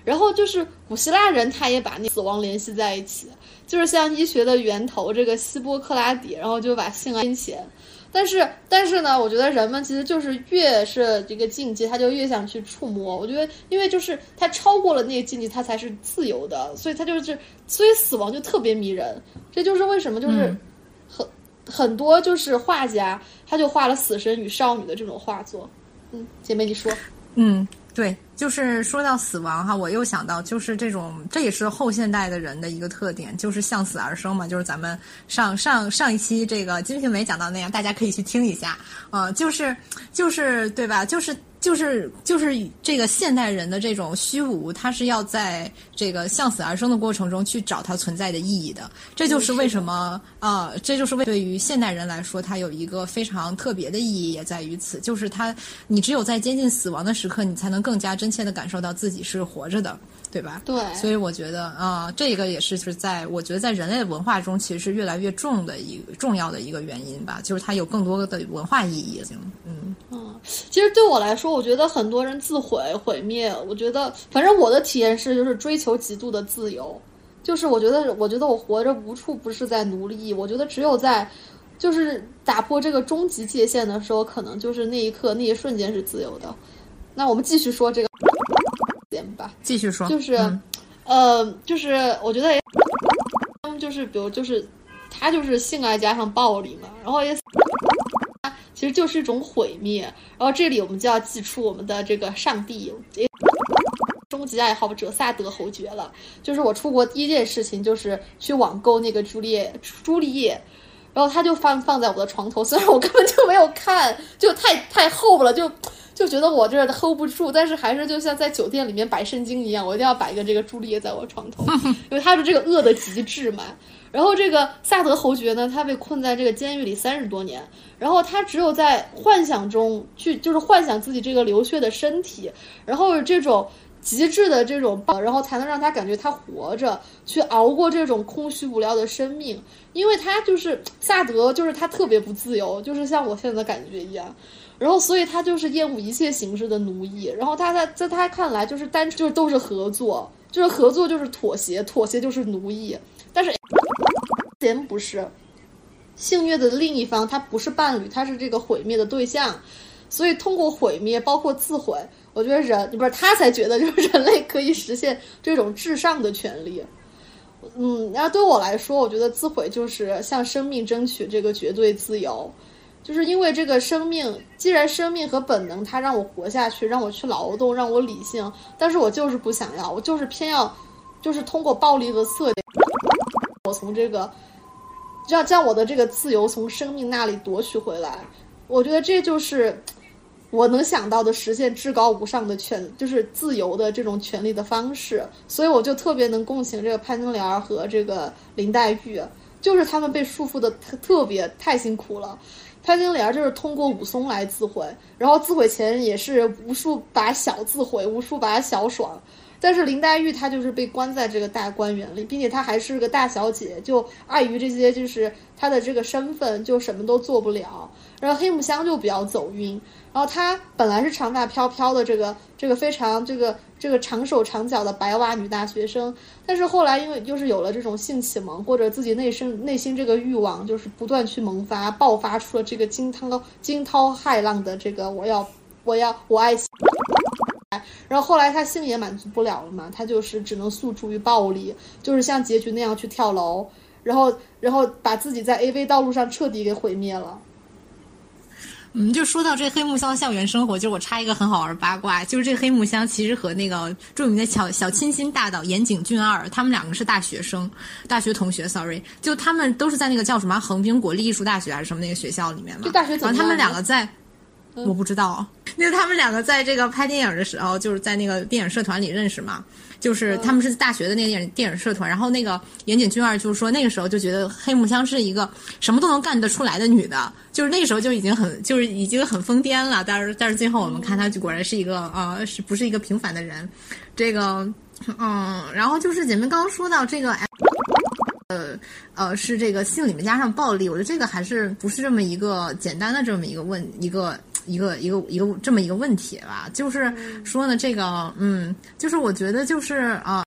然后就是古希腊人，他也把那死亡联系在一起，就是像医学的源头这个希波克拉底，然后就把性爱金钱。但是，但是呢，我觉得人们其实就是越是这个禁忌，他就越想去触摸。我觉得，因为就是他超过了那个禁忌，他才是自由的，所以他就是，所以死亡就特别迷人。这就是为什么，就是很很多就是画家，他就画了死神与少女的这种画作。嗯，姐妹你说，嗯。对，就是说到死亡哈，我又想到，就是这种，这也是后现代的人的一个特点，就是向死而生嘛。就是咱们上上上一期这个《金瓶梅》讲到那样，大家可以去听一下，呃，就是就是对吧？就是。就是就是这个现代人的这种虚无，他是要在这个向死而生的过程中去找它存在的意义的。这就是为什么啊，这就是为对于现代人来说，它有一个非常特别的意义，也在于此，就是它，你只有在接近死亡的时刻，你才能更加真切的感受到自己是活着的。对吧？对，所以我觉得啊，这个也是是在我觉得在人类文化中，其实是越来越重的一个重要的一个原因吧，就是它有更多的文化意义性。嗯嗯，其实对我来说，我觉得很多人自毁毁灭，我觉得反正我的体验是，就是追求极度的自由，就是我觉得我觉得我活着无处不是在奴隶，我觉得只有在就是打破这个终极界限的时候，可能就是那一刻那一瞬间是自由的。那我们继续说这个。吧，继续说，就是，呃，就是我觉得他们，就是比如就是他就是性爱加上暴力嘛，然后也，其实就是一种毁灭。然后这里我们就要祭出我们的这个上帝，终极爱好者萨德侯爵了。就是我出国第一件事情就是去网购那个朱丽叶，朱丽叶，然后他就放放在我的床头，虽然我根本就没有看，就太太厚了，就。就觉得我这 hold 不住，但是还是就像在酒店里面摆圣经一样，我一定要摆一个这个朱丽叶在我床头，因为他是这个恶的极致嘛。然后这个萨德侯爵呢，他被困在这个监狱里三十多年，然后他只有在幻想中去，就是幻想自己这个流血的身体，然后这种极致的这种，然后才能让他感觉他活着，去熬过这种空虚无聊的生命。因为他就是萨德，就是他特别不自由，就是像我现在的感觉一样。然后，所以他就是厌恶一切形式的奴役。然后他在在他看来，就是单就是都是合作，就是合作就是妥协，妥协就是奴役。但是，人不是性虐的另一方，他不是伴侣，他是这个毁灭的对象。所以，通过毁灭，包括自毁，我觉得人不是他才觉得，就是 人类可以实现这种至上的权利。嗯，然后对我来说，我觉得自毁就是向生命争取这个绝对自由。就是因为这个生命，既然生命和本能它让我活下去，让我去劳动，让我理性，但是我就是不想要，我就是偏要，就是通过暴力和色点，我从这个，让将我的这个自由从生命那里夺取回来。我觉得这就是我能想到的实现至高无上的权，就是自由的这种权利的方式。所以我就特别能共情这个潘金莲和这个林黛玉，就是他们被束缚的特特别太辛苦了。潘金莲就是通过武松来自毁，然后自毁前也是无数把小自毁，无数把小爽。但是林黛玉她就是被关在这个大观园里，并且她还是个大小姐，就碍于这些就是她的这个身份，就什么都做不了。然后黑木香就比较走运，然后她本来是长发飘飘的这个这个非常这个这个长手长脚的白袜女大学生，但是后来因为就是有了这种性启蒙，或者自己内生内心这个欲望就是不断去萌发，爆发出了这个惊涛惊涛骇浪的这个我要我要我爱。然后后来他性也满足不了了嘛，他就是只能诉诸于暴力，就是像结局那样去跳楼，然后然后把自己在 A V 道路上彻底给毁灭了。嗯，就说到这黑木乡校园生活，就是我插一个很好玩的八卦，就是这个黑木香其实和那个著名的小小清新大导岩井俊二，他们两个是大学生，大学同学，sorry，就他们都是在那个叫什么横滨国立艺术大学还是什么那个学校里面嘛。这大学怎么他们两个在。我不知道，那他们两个在这个拍电影的时候，就是在那个电影社团里认识嘛。就是他们是大学的那个电影电影社团，然后那个岩井俊二就是说那个时候就觉得黑木香是一个什么都能干得出来的女的，就是那个时候就已经很就是已经很疯癫了。但是但是最后我们看她就果然是一个呃是不是一个平凡的人？这个嗯，然后就是姐妹刚刚说到这个。呃呃，是这个性里面加上暴力，我觉得这个还是不是这么一个简单的这么一个问一个一个一个一个这么一个问题吧？就是说呢，这个嗯，就是我觉得就是啊。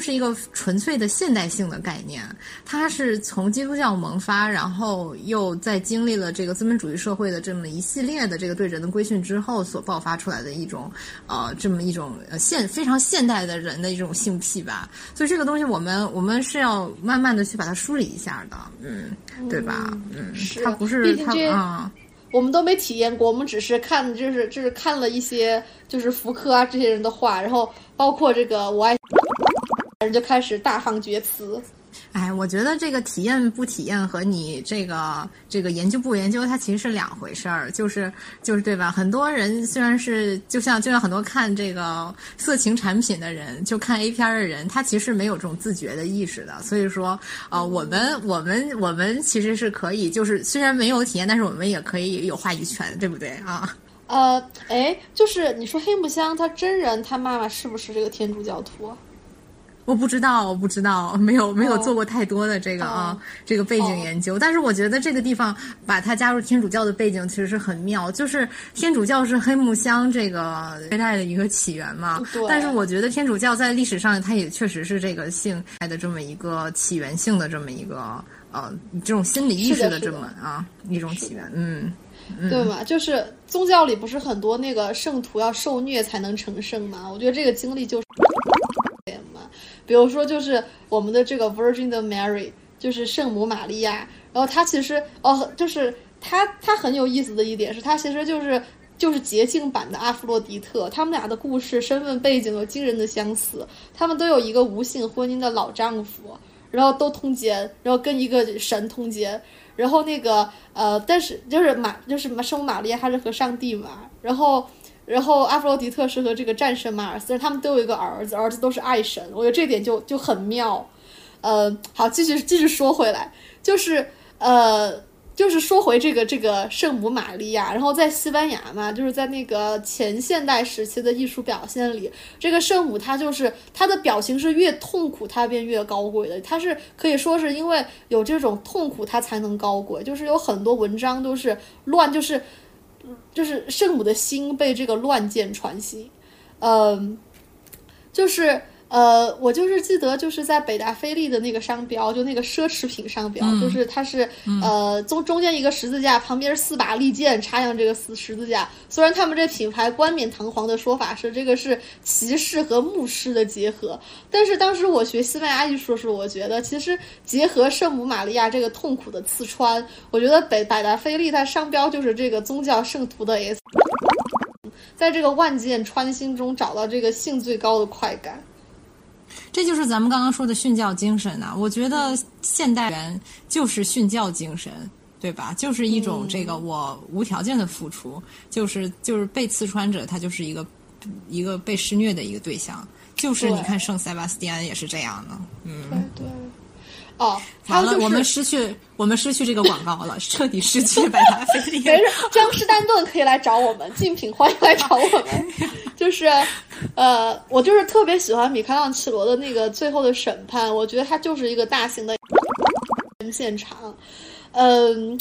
是一个纯粹的现代性的概念，它是从基督教萌发，然后又在经历了这个资本主义社会的这么一系列的这个对人的规训之后所爆发出来的一种，呃，这么一种呃现非常现代的人的一种性癖吧。所以这个东西我们我们是要慢慢的去把它梳理一下的，嗯，对吧？嗯，它不是它啊，我们都没体验过，我们只是看就是就是看了一些就是福柯啊这些人的话，然后包括这个我爱。人就开始大放厥词，哎，我觉得这个体验不体验和你这个这个研究不研究，它其实是两回事儿，就是就是对吧？很多人虽然是就像就像很多看这个色情产品的人，就看 A 片的人，他其实没有这种自觉的意识的。所以说，呃，我们我们我们其实是可以，就是虽然没有体验，但是我们也可以有话语权，对不对啊？呃，哎，就是你说黑木香他真人他妈妈是不是这个天主教徒？我不知道，我不知道，没有没有做过太多的这个啊，这个背景研究。但是我觉得这个地方把它加入天主教的背景，其实是很妙。就是天主教是黑木香这个时代的一个起源嘛。但是我觉得天主教在历史上，它也确实是这个性爱的这么一个起源性的这么一个呃这种心理意识的这么啊一种起源。嗯，对嘛？就是宗教里不是很多那个圣徒要受虐才能成圣吗？我觉得这个经历就是。比如说，就是我们的这个 Virgin 的 Mary，就是圣母玛利亚。然后她其实哦，就是她她很有意思的一点是，她其实就是就是捷径版的阿弗洛狄特。他们俩的故事、身份背景有惊人的相似。他们都有一个无性婚姻的老丈夫，然后都通奸，然后跟一个神通奸。然后那个呃，但是就是玛就是圣母玛利亚，她是和上帝嘛。然后。然后阿弗洛狄特是和这个战神马尔斯，他们都有一个儿子，儿子都是爱神，我觉得这点就就很妙。呃，好，继续继续说回来，就是呃，就是说回这个这个圣母玛利亚，然后在西班牙嘛，就是在那个前现代时期的艺术表现里，这个圣母她就是她的表情是越痛苦她便越高贵的，她是可以说是因为有这种痛苦她才能高贵，就是有很多文章都是乱，就是。就是圣母的心被这个乱箭穿心，嗯，就是。呃，我就是记得就是在北大菲利的那个商标，就那个奢侈品商标，就是它是呃中中间一个十字架，旁边四把利剑插向这个十十字架。虽然他们这品牌冠冕堂皇的说法是这个是骑士和牧师的结合，但是当时我学西班牙艺术时，我觉得其实结合圣母玛利亚这个痛苦的刺穿，我觉得北百达翡丽它商标就是这个宗教圣徒的 S，在这个万箭穿心中找到这个性最高的快感。这就是咱们刚刚说的训教精神呐！我觉得现代人就是训教精神，对吧？就是一种这个我无条件的付出，就是就是被刺穿者，他就是一个一个被施虐的一个对象。就是你看圣塞巴斯蒂安也是这样的，嗯，对。哦，完了，就是、我们失去我们失去这个广告了，彻底失去百达翡丽。没事，江诗丹顿可以来找我们，竞品欢迎来找我们。就是，呃，我就是特别喜欢米开朗琪罗的那个最后的审判，我觉得它就是一个大型的现场，嗯。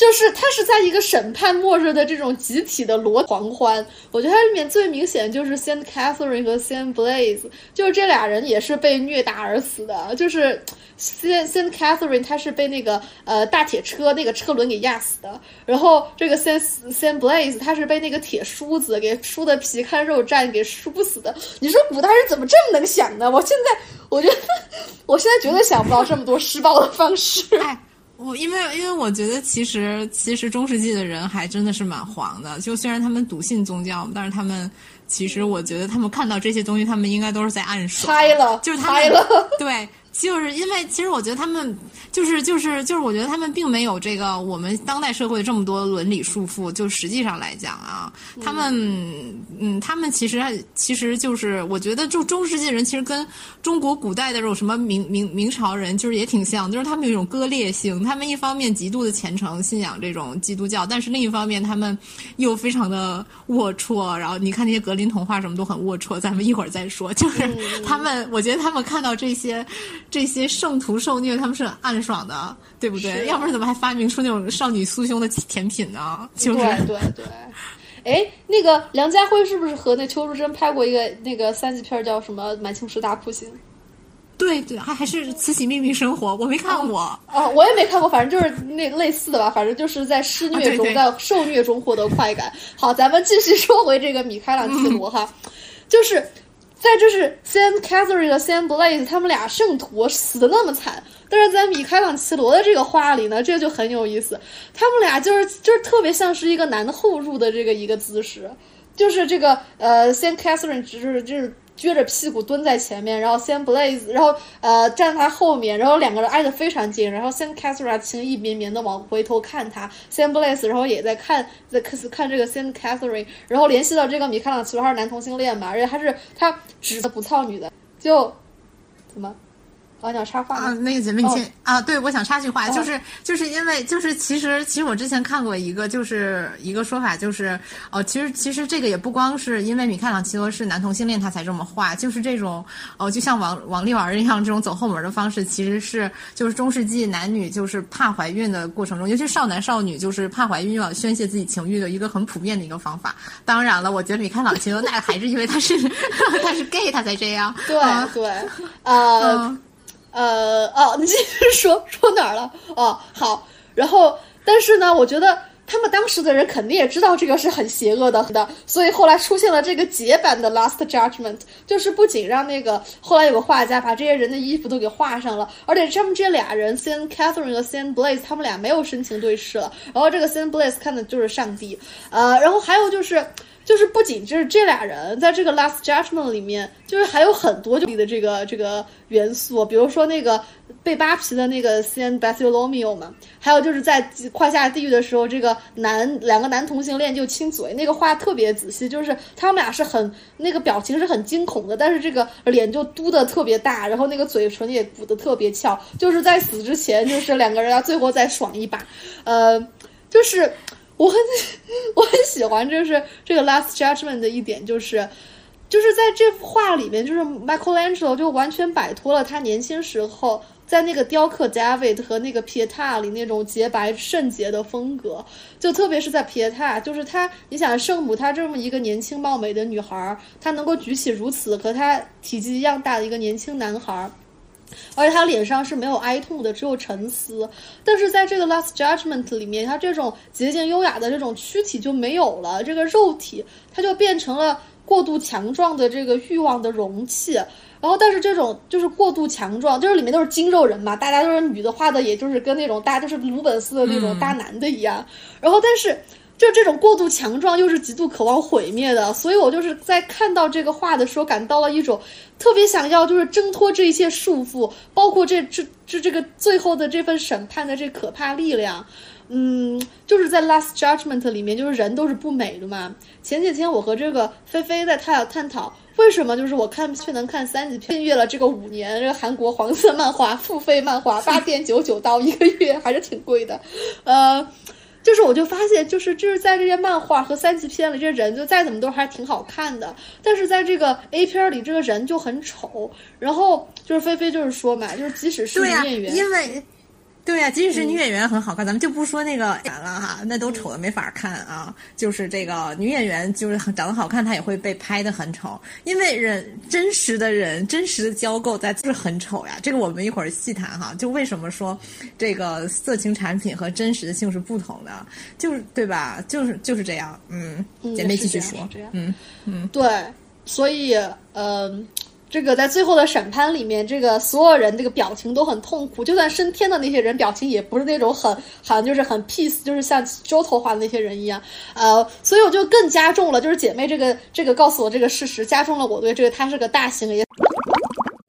就是他是在一个审判末日的这种集体的罗狂欢，我觉得它里面最明显就是 Saint Catherine 和 Saint Blaise，就是这俩人也是被虐打而死的。就是 Saint Saint Catherine 他是被那个呃大铁车那个车轮给压死的，然后这个 Saint Saint Blaise 他是被那个铁梳子给梳的皮开肉绽给梳死的。你说古代人怎么这么能想呢？我现在我觉得我现在绝对想不到这么多施暴的方式。我因为因为我觉得其实其实中世纪的人还真的是蛮黄的，就虽然他们笃信宗教，但是他们其实我觉得他们看到这些东西，他们应该都是在暗爽，嗨了，就是他们对。就是因为，其实我觉得他们就是就是就是，我觉得他们并没有这个我们当代社会这么多伦理束缚。就实际上来讲啊，他们嗯，他们其实其实就是，我觉得就中世纪人其实跟中国古代的这种什么明明明朝人就是也挺像，就是他们有一种割裂性。他们一方面极度的虔诚信仰这种基督教，但是另一方面他们又非常的龌龊。然后你看那些格林童话什么都很龌龊，咱们一会儿再说。就是他们，我觉得他们看到这些。这些圣徒受虐，他们是很暗爽的，对不对？要不然怎么还发明出那种少女酥胸的甜品呢？就是对对。哎，那个梁家辉是不是和那邱淑贞拍过一个那个三级片，叫什么《满清十大酷刑》？对对，还还是《慈禧秘密生活》，我没看过。哦，我也没看过，反正就是那类似的吧，反正就是在施虐中、在受虐中获得快感。好，咱们继续说回这个米开朗基罗哈，就是。在就是 Sam Catherine 和 Sam Blaise 他们俩圣徒死的那么惨，但是在米开朗琪罗的这个画里呢，这就很有意思。他们俩就是就是特别像是一个男后入的这个一个姿势，就是这个呃 Sam Catherine 就是就是。撅着屁股蹲在前面，然后 Saint Blaze，然后呃站在他后面，然后两个人挨得非常近，然后 Saint Catherine 情意绵绵的往回头看他，Saint Blaze，然后也在看在看这个 Saint Catherine，然后联系到这个米开朗基罗他是男同性恋嘛，而且他是他指的不操女的，就怎么？啊，你要插话啊？那个姐妹，你先啊，对，我想插句话，就是就是因为就是其实其实我之前看过一个就是一个说法，就是哦，其实其实这个也不光是因为米开朗基罗是男同性恋他才这么画，就是这种哦，就像王王丽儿一样这种走后门的方式，其实是就是中世纪男女就是怕怀孕的过程中，尤其少男少女就是怕怀孕要宣泄自己情欲的一个很普遍的一个方法。当然了，我觉得米开朗基罗那还是因为他是 他是 gay 他才这样。对对，呃。呃哦，你继续说说哪儿了？哦，好，然后但是呢，我觉得他们当时的人肯定也知道这个是很邪恶的的，所以后来出现了这个解版的 Last Judgment，就是不仅让那个后来有个画家把这些人的衣服都给画上了，而且他们这俩人 s a n Catherine 和 s a n Blaise 他们俩没有深情对视了，然后这个 s a n Blaise 看的就是上帝，呃，然后还有就是。就是不仅就是这俩人在这个 Last Judgment 里面，就是还有很多就的这个这个元素，比如说那个被扒皮的那个 San Bartholomew 嘛，还有就是在胯下地狱的时候，这个男两个男同性恋就亲嘴，那个画特别仔细，就是他们俩是很那个表情是很惊恐的，但是这个脸就嘟的特别大，然后那个嘴唇也鼓的特别翘，就是在死之前，就是两个人要最后再爽一把，呃，就是。我很我很喜欢，就是这个 Last Judgment 的一点，就是就是在这幅画里面，就是 Michelangelo 就完全摆脱了他年轻时候在那个雕刻 David 和那个 Pieta 里那种洁白圣洁的风格，就特别是在 Pieta，就是他，你想圣母她这么一个年轻貌美的女孩，她能够举起如此和她体积一样大的一个年轻男孩。而且他脸上是没有哀痛的，只有沉思。但是在这个 Last Judgment 里面，他这种洁净优雅的这种躯体就没有了，这个肉体他就变成了过度强壮的这个欲望的容器。然后，但是这种就是过度强壮，就是里面都是精肉人嘛，大家都是女的画的，也就是跟那种大就是鲁本斯的那种大男的一样。然后，但是。就这种过度强壮，又是极度渴望毁灭的，所以我就是在看到这个画的时候，感到了一种特别想要，就是挣脱这一切束缚，包括这这这这个最后的这份审判的这可怕力量。嗯，就是在 Last Judgment 里面，就是人都是不美的嘛。前几天我和这个菲菲在探探讨。为什么就是我看却能看三级片，订阅了这个五年，这个韩国黄色漫画付费漫画八点九九刀一个月，还是挺贵的，呃。就是我就发现，就是就是在这些漫画和三级片里，这人就再怎么都还挺好看的，但是在这个 A 片里，这个人就很丑。然后就是菲菲就是说嘛，就是即使是女演员，因为。对呀，即使是女演员很好看，咱们就不说那个演了哈，那都丑的没法看啊。就是这个女演员，就是长得好看，她也会被拍的很丑，因为人真实的人，真实的交构在就是很丑呀。这个我们一会儿细谈哈。就为什么说这个色情产品和真实的性是不同的，就是对吧？就是就是这样。嗯，姐妹继续说。嗯嗯，对，所以嗯。这个在最后的审判里面，这个所有人这个表情都很痛苦，就算升天的那些人表情也不是那种很好像就是很 peace，就是像周头画的那些人一样，呃，所以我就更加重了，就是姐妹这个这个告诉我这个事实，加重了我对这个他是个大型也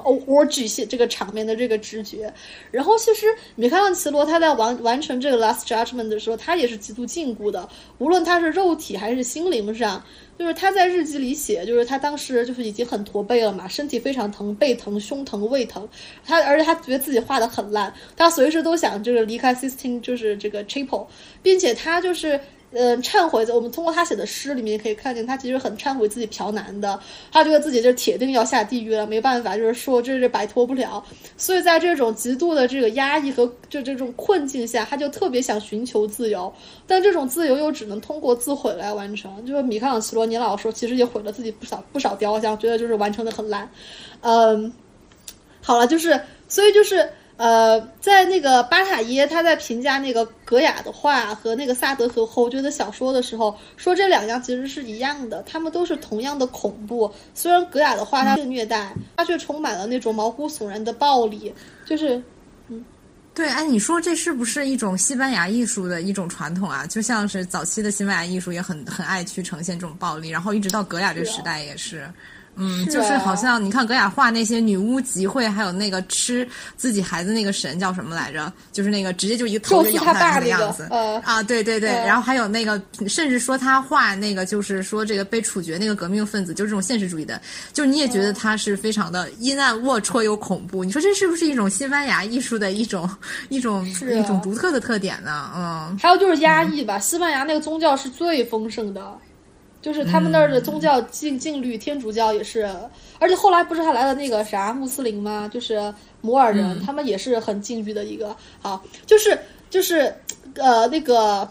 哦，我举些这个场面的这个直觉。然后其实米开朗基罗他在完完成这个 Last Judgment 的时候，他也是极度禁锢的，无论他是肉体还是心灵上。就是他在日记里写，就是他当时就是已经很驼背了嘛，身体非常疼，背疼、胸疼、胃疼。他而且他觉得自己画的很烂，他随时都想就是离开 Sistine，就是这个 Chapel，并且他就是。嗯，忏悔。我们通过他写的诗里面也可以看见，他其实很忏悔自己嫖男的。他觉得自己就铁定要下地狱了，没办法，就是说这是摆脱不了。所以在这种极度的这个压抑和就这种困境下，他就特别想寻求自由。但这种自由又只能通过自毁来完成。就是米开朗基罗，你老说其实也毁了自己不少不少雕像，觉得就是完成的很烂。嗯，好了，就是所以就是。呃，在那个巴塔耶，他在评价那个格雅的画和那个萨德和侯爵的小说的时候，说这两样其实是一样的，他们都是同样的恐怖。虽然格雅的画它是虐待，它却充满了那种毛骨悚然的暴力。就是，嗯，对，哎，你说这是不是一种西班牙艺术的一种传统啊？就像是早期的西班牙艺术也很很爱去呈现这种暴力，然后一直到格雅这个时代也是。嗯，就是好像你看格雅画那些女巫集会，还有那个吃自己孩子那个神叫什么来着？就是那个直接就一个头就咬下来那个样子。啊，对对对，然后还有那个，甚至说他画那个，就是说这个被处决那个革命分子，就是这种现实主义的，就是你也觉得他是非常的阴暗龌龊又恐怖。你说这是不是一种西班牙艺术的一种 一种一种独特的特点呢？嗯，还有就是压抑吧，西班牙那个宗教是最丰盛的。就是他们那儿的宗教禁禁律，天主教也是，而且后来不是还来了那个啥穆斯林吗？就是摩尔人，他们也是很禁欲的一个。好，就是就是呃那个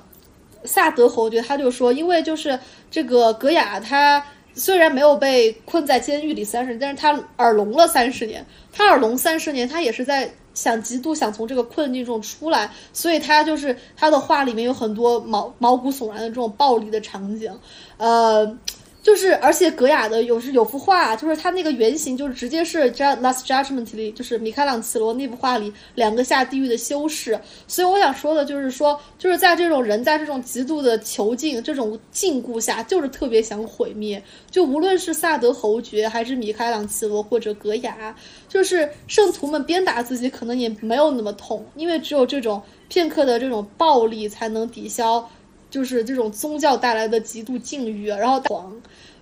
萨德侯爵他就说，因为就是这个格雅他虽然没有被困在监狱里三十年，但是他耳聋了三十年，他耳聋三十年，他也是在。想极度想从这个困境中出来，所以他就是他的话里面有很多毛毛骨悚然的这种暴力的场景，呃。就是，而且格雅的有是有幅画，就是他那个原型就是直接是《Last Judgment》里，就是米开朗基罗那幅画里两个下地狱的修士。所以我想说的就是说，就是在这种人在这种极度的囚禁、这种禁锢下，就是特别想毁灭。就无论是萨德侯爵，还是米开朗基罗或者格雅，就是圣徒们鞭打自己，可能也没有那么痛，因为只有这种片刻的这种暴力，才能抵消。就是这种宗教带来的极度禁欲，然后黄，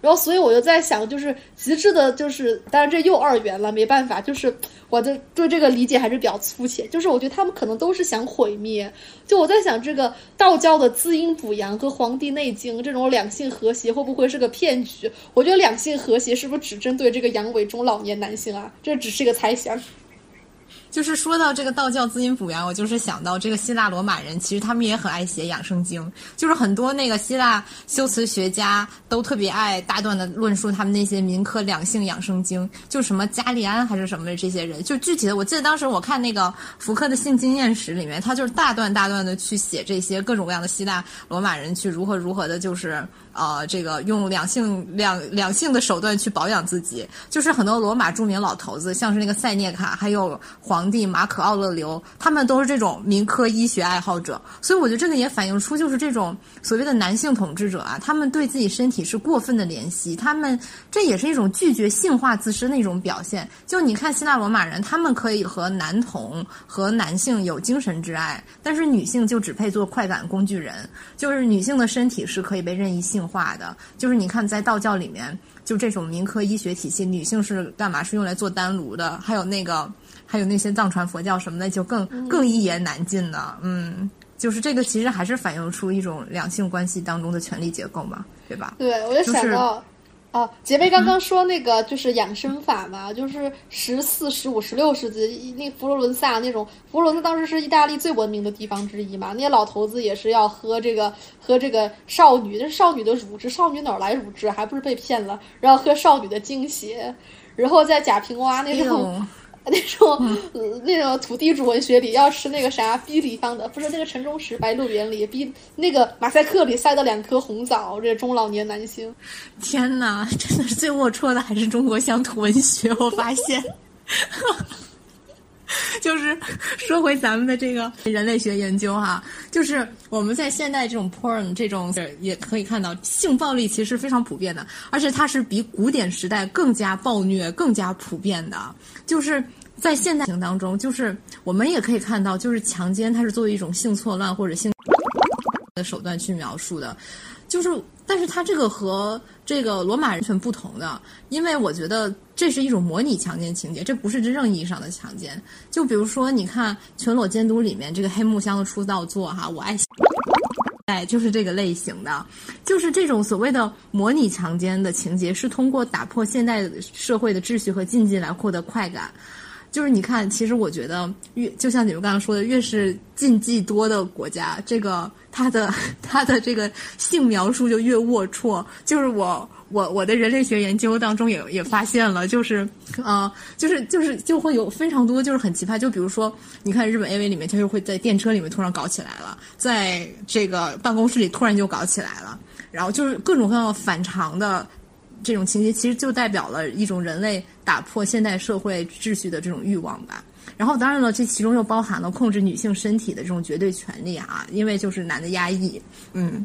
然后所以我就在想，就是极致的，就是当然这又二元了，没办法，就是我的对这个理解还是比较粗浅，就是我觉得他们可能都是想毁灭。就我在想，这个道教的滋阴补阳和《黄帝内经》这种两性和谐会不会是个骗局？我觉得两性和谐是不是只针对这个阳痿中老年男性啊？这只是一个猜想。就是说到这个道教滋阴补阳，我就是想到这个希腊罗马人，其实他们也很爱写养生经，就是很多那个希腊修辞学家都特别爱大段的论述他们那些民科两性养生经，就什么加利安还是什么的这些人，就具体的，我记得当时我看那个福柯的性经验史里面，他就是大段大段的去写这些各种各样的希腊罗马人去如何如何的，就是。呃，这个用两性两两性的手段去保养自己，就是很多罗马著名老头子，像是那个塞涅卡，还有皇帝马可奥勒留，他们都是这种民科医学爱好者。所以我觉得这个也反映出，就是这种所谓的男性统治者啊，他们对自己身体是过分的怜惜，他们这也是一种拒绝性化自身的一种表现。就你看希腊罗马人，他们可以和男童和男性有精神之爱，但是女性就只配做快感工具人，就是女性的身体是可以被任意性。化的，就是你看，在道教里面。就这种民科医学体系，女性是干嘛？是用来做丹炉的，还有那个，还有那些藏传佛教什么的，就更更一言难尽的。嗯，就是这个其实还是反映出一种两性关系当中的权力结构嘛，对吧？对，我就想到。啊，姐妹刚刚说那个就是养生法嘛，就是十四、十五、十六世纪那佛罗伦萨那种，佛罗伦萨当时是意大利最文明的地方之一嘛，那些老头子也是要喝这个喝这个少女，这是少女的乳汁，少女哪来乳汁？还不是被骗了，然后喝少女的精血，然后在贾平凹那种。那种那种土地主文学里要吃那个啥逼里方的，不是那个城中石《白鹿原》里逼那个马赛克里塞的两颗红枣，这中老年男性。天哪，真的是最龌龊的还是中国乡土文学，我发现。就是说回咱们的这个人类学研究哈，就是我们在现代这种 porn 这种也可以看到，性暴力其实非常普遍的，而且它是比古典时代更加暴虐、更加普遍的，就是。在现代性当中，就是我们也可以看到，就是强奸它是作为一种性错乱或者性的手段去描述的，就是，但是它这个和这个罗马人全不同的，因为我觉得这是一种模拟强奸情节，这不是真正意义上的强奸。就比如说，你看《全裸监督》里面这个黑木香的出道作哈，我爱，哎，就是这个类型的，就是这种所谓的模拟强奸的情节，是通过打破现代社会的秩序和禁忌来获得快感。就是你看，其实我觉得越就像你们刚刚说的，越是禁忌多的国家，这个它的它的这个性描述就越龌龊。就是我我我的人类学研究当中也也发现了，就是啊，就是就是就会有非常多就是很奇葩。就比如说，你看日本 AV 里面，它就会在电车里面突然搞起来了，在这个办公室里突然就搞起来了，然后就是各种各样反常的。这种情节其实就代表了一种人类打破现代社会秩序的这种欲望吧。然后，当然了，这其中又包含了控制女性身体的这种绝对权利啊，因为就是男的压抑，嗯。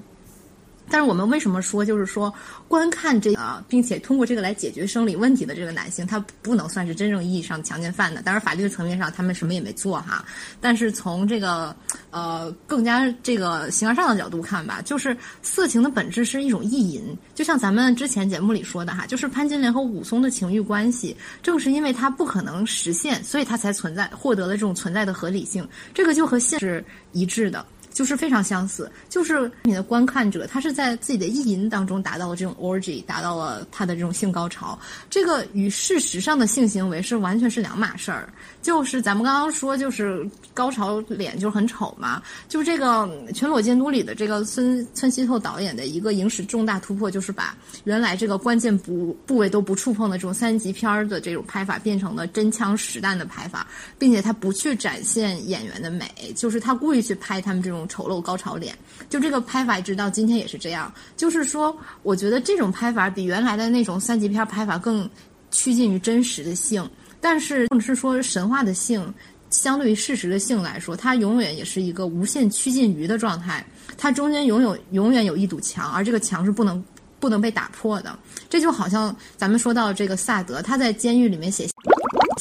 但是我们为什么说，就是说观看这个，并且通过这个来解决生理问题的这个男性，他不能算是真正意义上的强奸犯呢？当然，法律层面上他们什么也没做哈。但是从这个呃更加这个形而上的角度看吧，就是色情的本质是一种意淫，就像咱们之前节目里说的哈，就是潘金莲和武松的情欲关系，正是因为他不可能实现，所以他才存在，获得了这种存在的合理性。这个就和现实一致的。就是非常相似，就是你的观看者，他是在自己的意淫当中达到了这种 orgy，达到了他的这种性高潮，这个与事实上的性行为是完全是两码事儿。就是咱们刚刚说，就是高潮脸就很丑嘛，就这个《全裸监督》里的这个孙孙希透导演的一个影史重大突破，就是把原来这个关键部部位都不触碰的这种三级片儿的这种拍法，变成了真枪实弹的拍法，并且他不去展现演员的美，就是他故意去拍他们这种。丑陋高潮脸，就这个拍法，直到今天也是这样。就是说，我觉得这种拍法比原来的那种三级片拍法更趋近于真实的性。但是，或者是说神话的性，相对于事实的性来说，它永远也是一个无限趋近于的状态。它中间永有永远有一堵墙，而这个墙是不能不能被打破的。这就好像咱们说到这个萨德，他在监狱里面写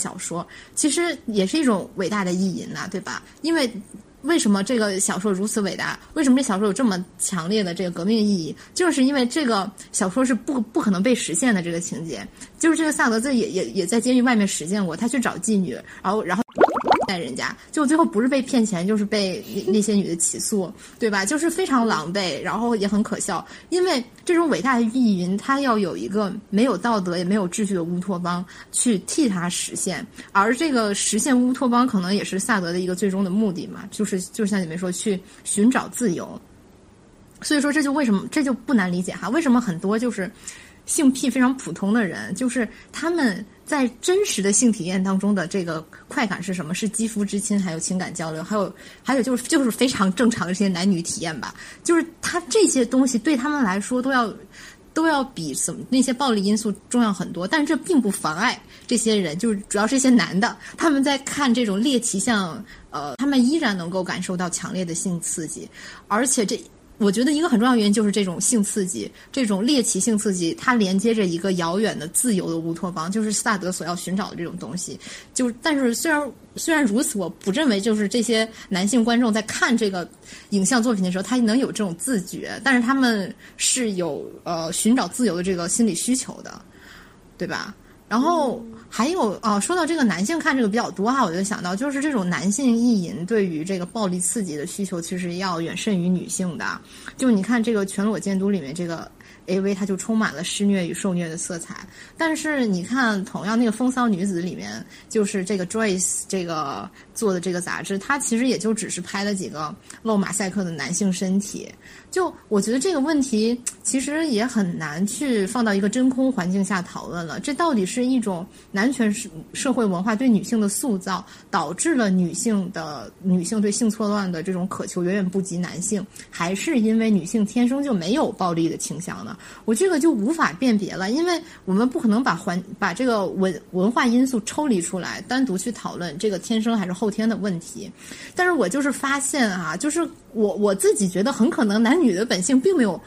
小说，其实也是一种伟大的意淫呐，对吧？因为。为什么这个小说如此伟大？为什么这小说有这么强烈的这个革命意义？就是因为这个小说是不不可能被实现的这个情节。就是这个萨德兹也也也在监狱外面实践过，他去找妓女，然后然后。带人家，就最后不是被骗钱，就是被那那些女的起诉，对吧？就是非常狼狈，然后也很可笑。因为这种伟大的意淫，它要有一个没有道德也没有秩序的乌托邦去替他实现，而这个实现乌托邦，可能也是萨德的一个最终的目的嘛，就是就像你们说，去寻找自由。所以说，这就为什么这就不难理解哈？为什么很多就是性癖非常普通的人，就是他们。在真实的性体验当中的这个快感是什么？是肌肤之亲，还有情感交流，还有还有就是就是非常正常的这些男女体验吧。就是他这些东西对他们来说都要都要比什么那些暴力因素重要很多。但是这并不妨碍这些人，就是主要是一些男的，他们在看这种猎奇像，呃，他们依然能够感受到强烈的性刺激，而且这。我觉得一个很重要原因就是这种性刺激，这种猎奇性刺激，它连接着一个遥远的自由的乌托邦，就是萨德所要寻找的这种东西。就但是虽然虽然如此，我不认为就是这些男性观众在看这个影像作品的时候，他能有这种自觉，但是他们是有呃寻找自由的这个心理需求的。对吧？然后还有哦，说到这个男性看这个比较多哈，我就想到就是这种男性意淫对于这个暴力刺激的需求，其实要远甚于女性的。就你看这个全裸监督里面这个。A V 它就充满了施虐与受虐的色彩，但是你看，同样那个《风骚女子》里面，就是这个 Joyce 这个做的这个杂志，它其实也就只是拍了几个露马赛克的男性身体。就我觉得这个问题其实也很难去放到一个真空环境下讨论了。这到底是一种男权社社会文化对女性的塑造，导致了女性的女性对性错乱的这种渴求远远不及男性，还是因为女性天生就没有暴力的倾向呢？我这个就无法辨别了，因为我们不可能把环把这个文文化因素抽离出来，单独去讨论这个天生还是后天的问题。但是我就是发现啊，就是我我自己觉得很可能男。女的本性并没有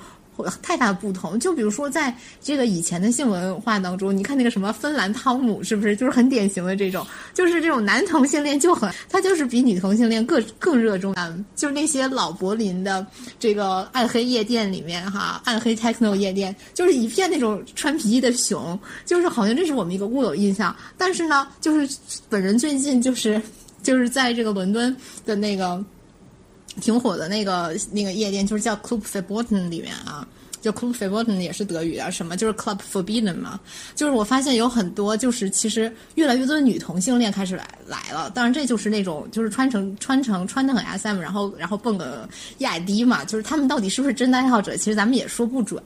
太大的不同，就比如说在这个以前的性文化当中，你看那个什么芬兰汤姆，是不是就是很典型的这种，就是这种男同性恋就很，他就是比女同性恋更更热衷啊，就是那些老柏林的这个暗黑夜店里面哈，暗黑 techno 夜店，就是一片那种穿皮衣的熊，就是好像这是我们一个固有印象。但是呢，就是本人最近就是就是在这个伦敦的那个。挺火的那个那个夜店就是叫 Club Verboten 里面啊，就 Club Verboten 也是德语啊，什么就是 Club Forbidden 嘛。就是我发现有很多就是其实越来越多的女同性恋开始来来了，当然这就是那种就是穿成穿成穿的很 SM，然后然后蹦个亚迪嘛，就是他们到底是不是真的爱好者，其实咱们也说不准。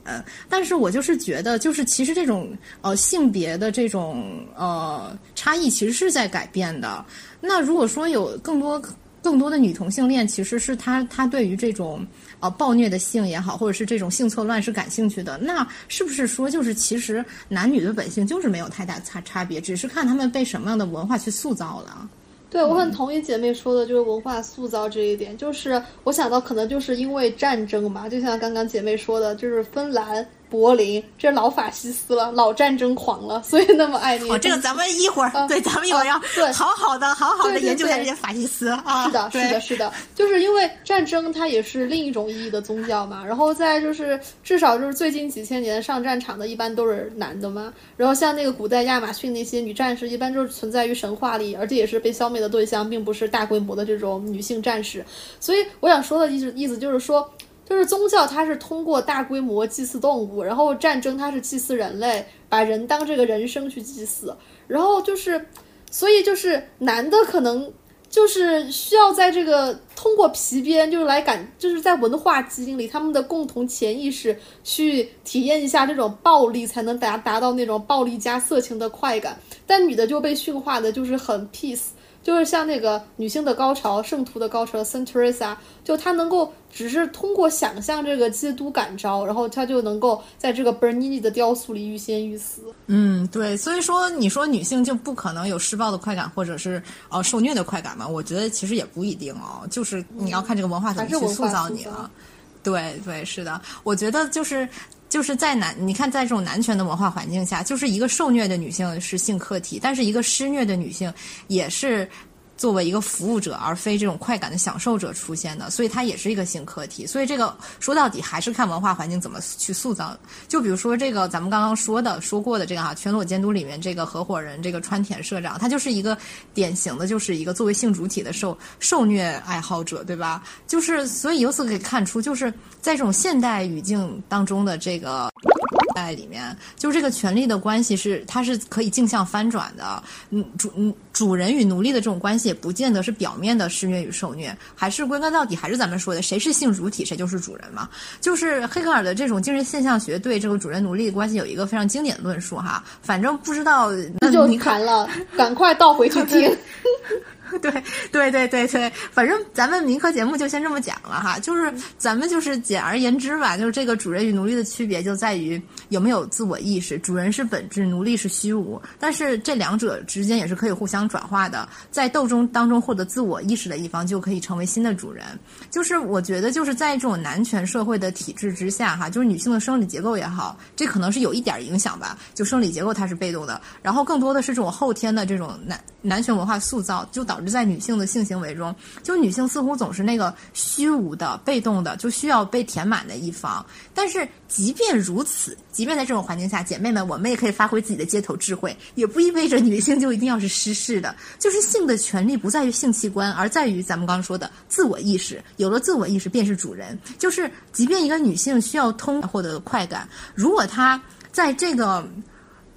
但是我就是觉得，就是其实这种呃性别的这种呃差异其实是在改变的。那如果说有更多。更多的女同性恋其实是她，她对于这种呃暴虐的性也好，或者是这种性错乱是感兴趣的。那是不是说，就是其实男女的本性就是没有太大差差别，只是看他们被什么样的文化去塑造了？对，我很同意姐妹说的，就是文化塑造这一点。就是我想到，可能就是因为战争嘛，就像刚刚姐妹说的，就是芬兰。柏林，这老法西斯了，老战争狂了，所以那么爱你。哦，这个咱们一会儿，对，咱们一会儿要好好的、好好的研究一下这些法西斯啊。是的，是的，是的，就是因为战争它也是另一种意义的宗教嘛。然后再就是，至少就是最近几千年上战场的一般都是男的嘛。然后像那个古代亚马逊那些女战士，一般就是存在于神话里，而且也是被消灭的对象，并不是大规模的这种女性战士。所以我想说的意思意思就是说。就是宗教，它是通过大规模祭祀动物，然后战争它是祭祀人类，把人当这个人生去祭祀，然后就是，所以就是男的可能就是需要在这个通过皮鞭，就是来感，就是在文化基因里，他们的共同潜意识去体验一下这种暴力，才能达达到那种暴力加色情的快感，但女的就被驯化的，就是很 peace。就是像那个女性的高潮，圣徒的高潮，Saint Teresa，就她能够只是通过想象这个基督感召，然后她就能够在这个 Bernini 的雕塑里欲仙欲死。嗯，对，所以说你说女性就不可能有施暴的快感，或者是呃受虐的快感嘛？我觉得其实也不一定哦，就是你要看这个文化怎么去塑造你了。对对，是的，我觉得就是就是在男，你看在这种男权的文化环境下，就是一个受虐的女性是性客体，但是一个施虐的女性也是。作为一个服务者，而非这种快感的享受者出现的，所以它也是一个性课题。所以这个说到底还是看文化环境怎么去塑造。就比如说这个咱们刚刚说的说过的这个哈，全裸监督里面这个合伙人这个川田社长，他就是一个典型的，就是一个作为性主体的受受虐爱好者，对吧？就是所以由此可以看出，就是在这种现代语境当中的这个。在里面，就是这个权力的关系是，它是可以镜像翻转的。嗯，主嗯主人与奴隶的这种关系，也不见得是表面的施虐与受虐，还是归根到底还是咱们说的，谁是性主体，谁就是主人嘛。就是黑格尔的这种精神现象学对这个主人奴隶的关系有一个非常经典的论述哈。反正不知道那就谈了，赶快倒回去听。对对对对对，反正咱们民科节目就先这么讲了哈，就是咱们就是简而言之吧，就是这个主人与奴隶的区别就在于有没有自我意识，主人是本质，奴隶是虚无，但是这两者之间也是可以互相转化的，在斗争当中获得自我意识的一方就可以成为新的主人。就是我觉得就是在这种男权社会的体制之下哈，就是女性的生理结构也好，这可能是有一点影响吧，就生理结构它是被动的，然后更多的是这种后天的这种男。男权文化塑造，就导致在女性的性行为中，就女性似乎总是那个虚无的、被动的，就需要被填满的一方。但是即便如此，即便在这种环境下，姐妹们，我们也可以发挥自己的街头智慧，也不意味着女性就一定要是失势的。就是性的权利不在于性器官，而在于咱们刚刚说的自我意识。有了自我意识，便是主人。就是即便一个女性需要通获得快感，如果她在这个。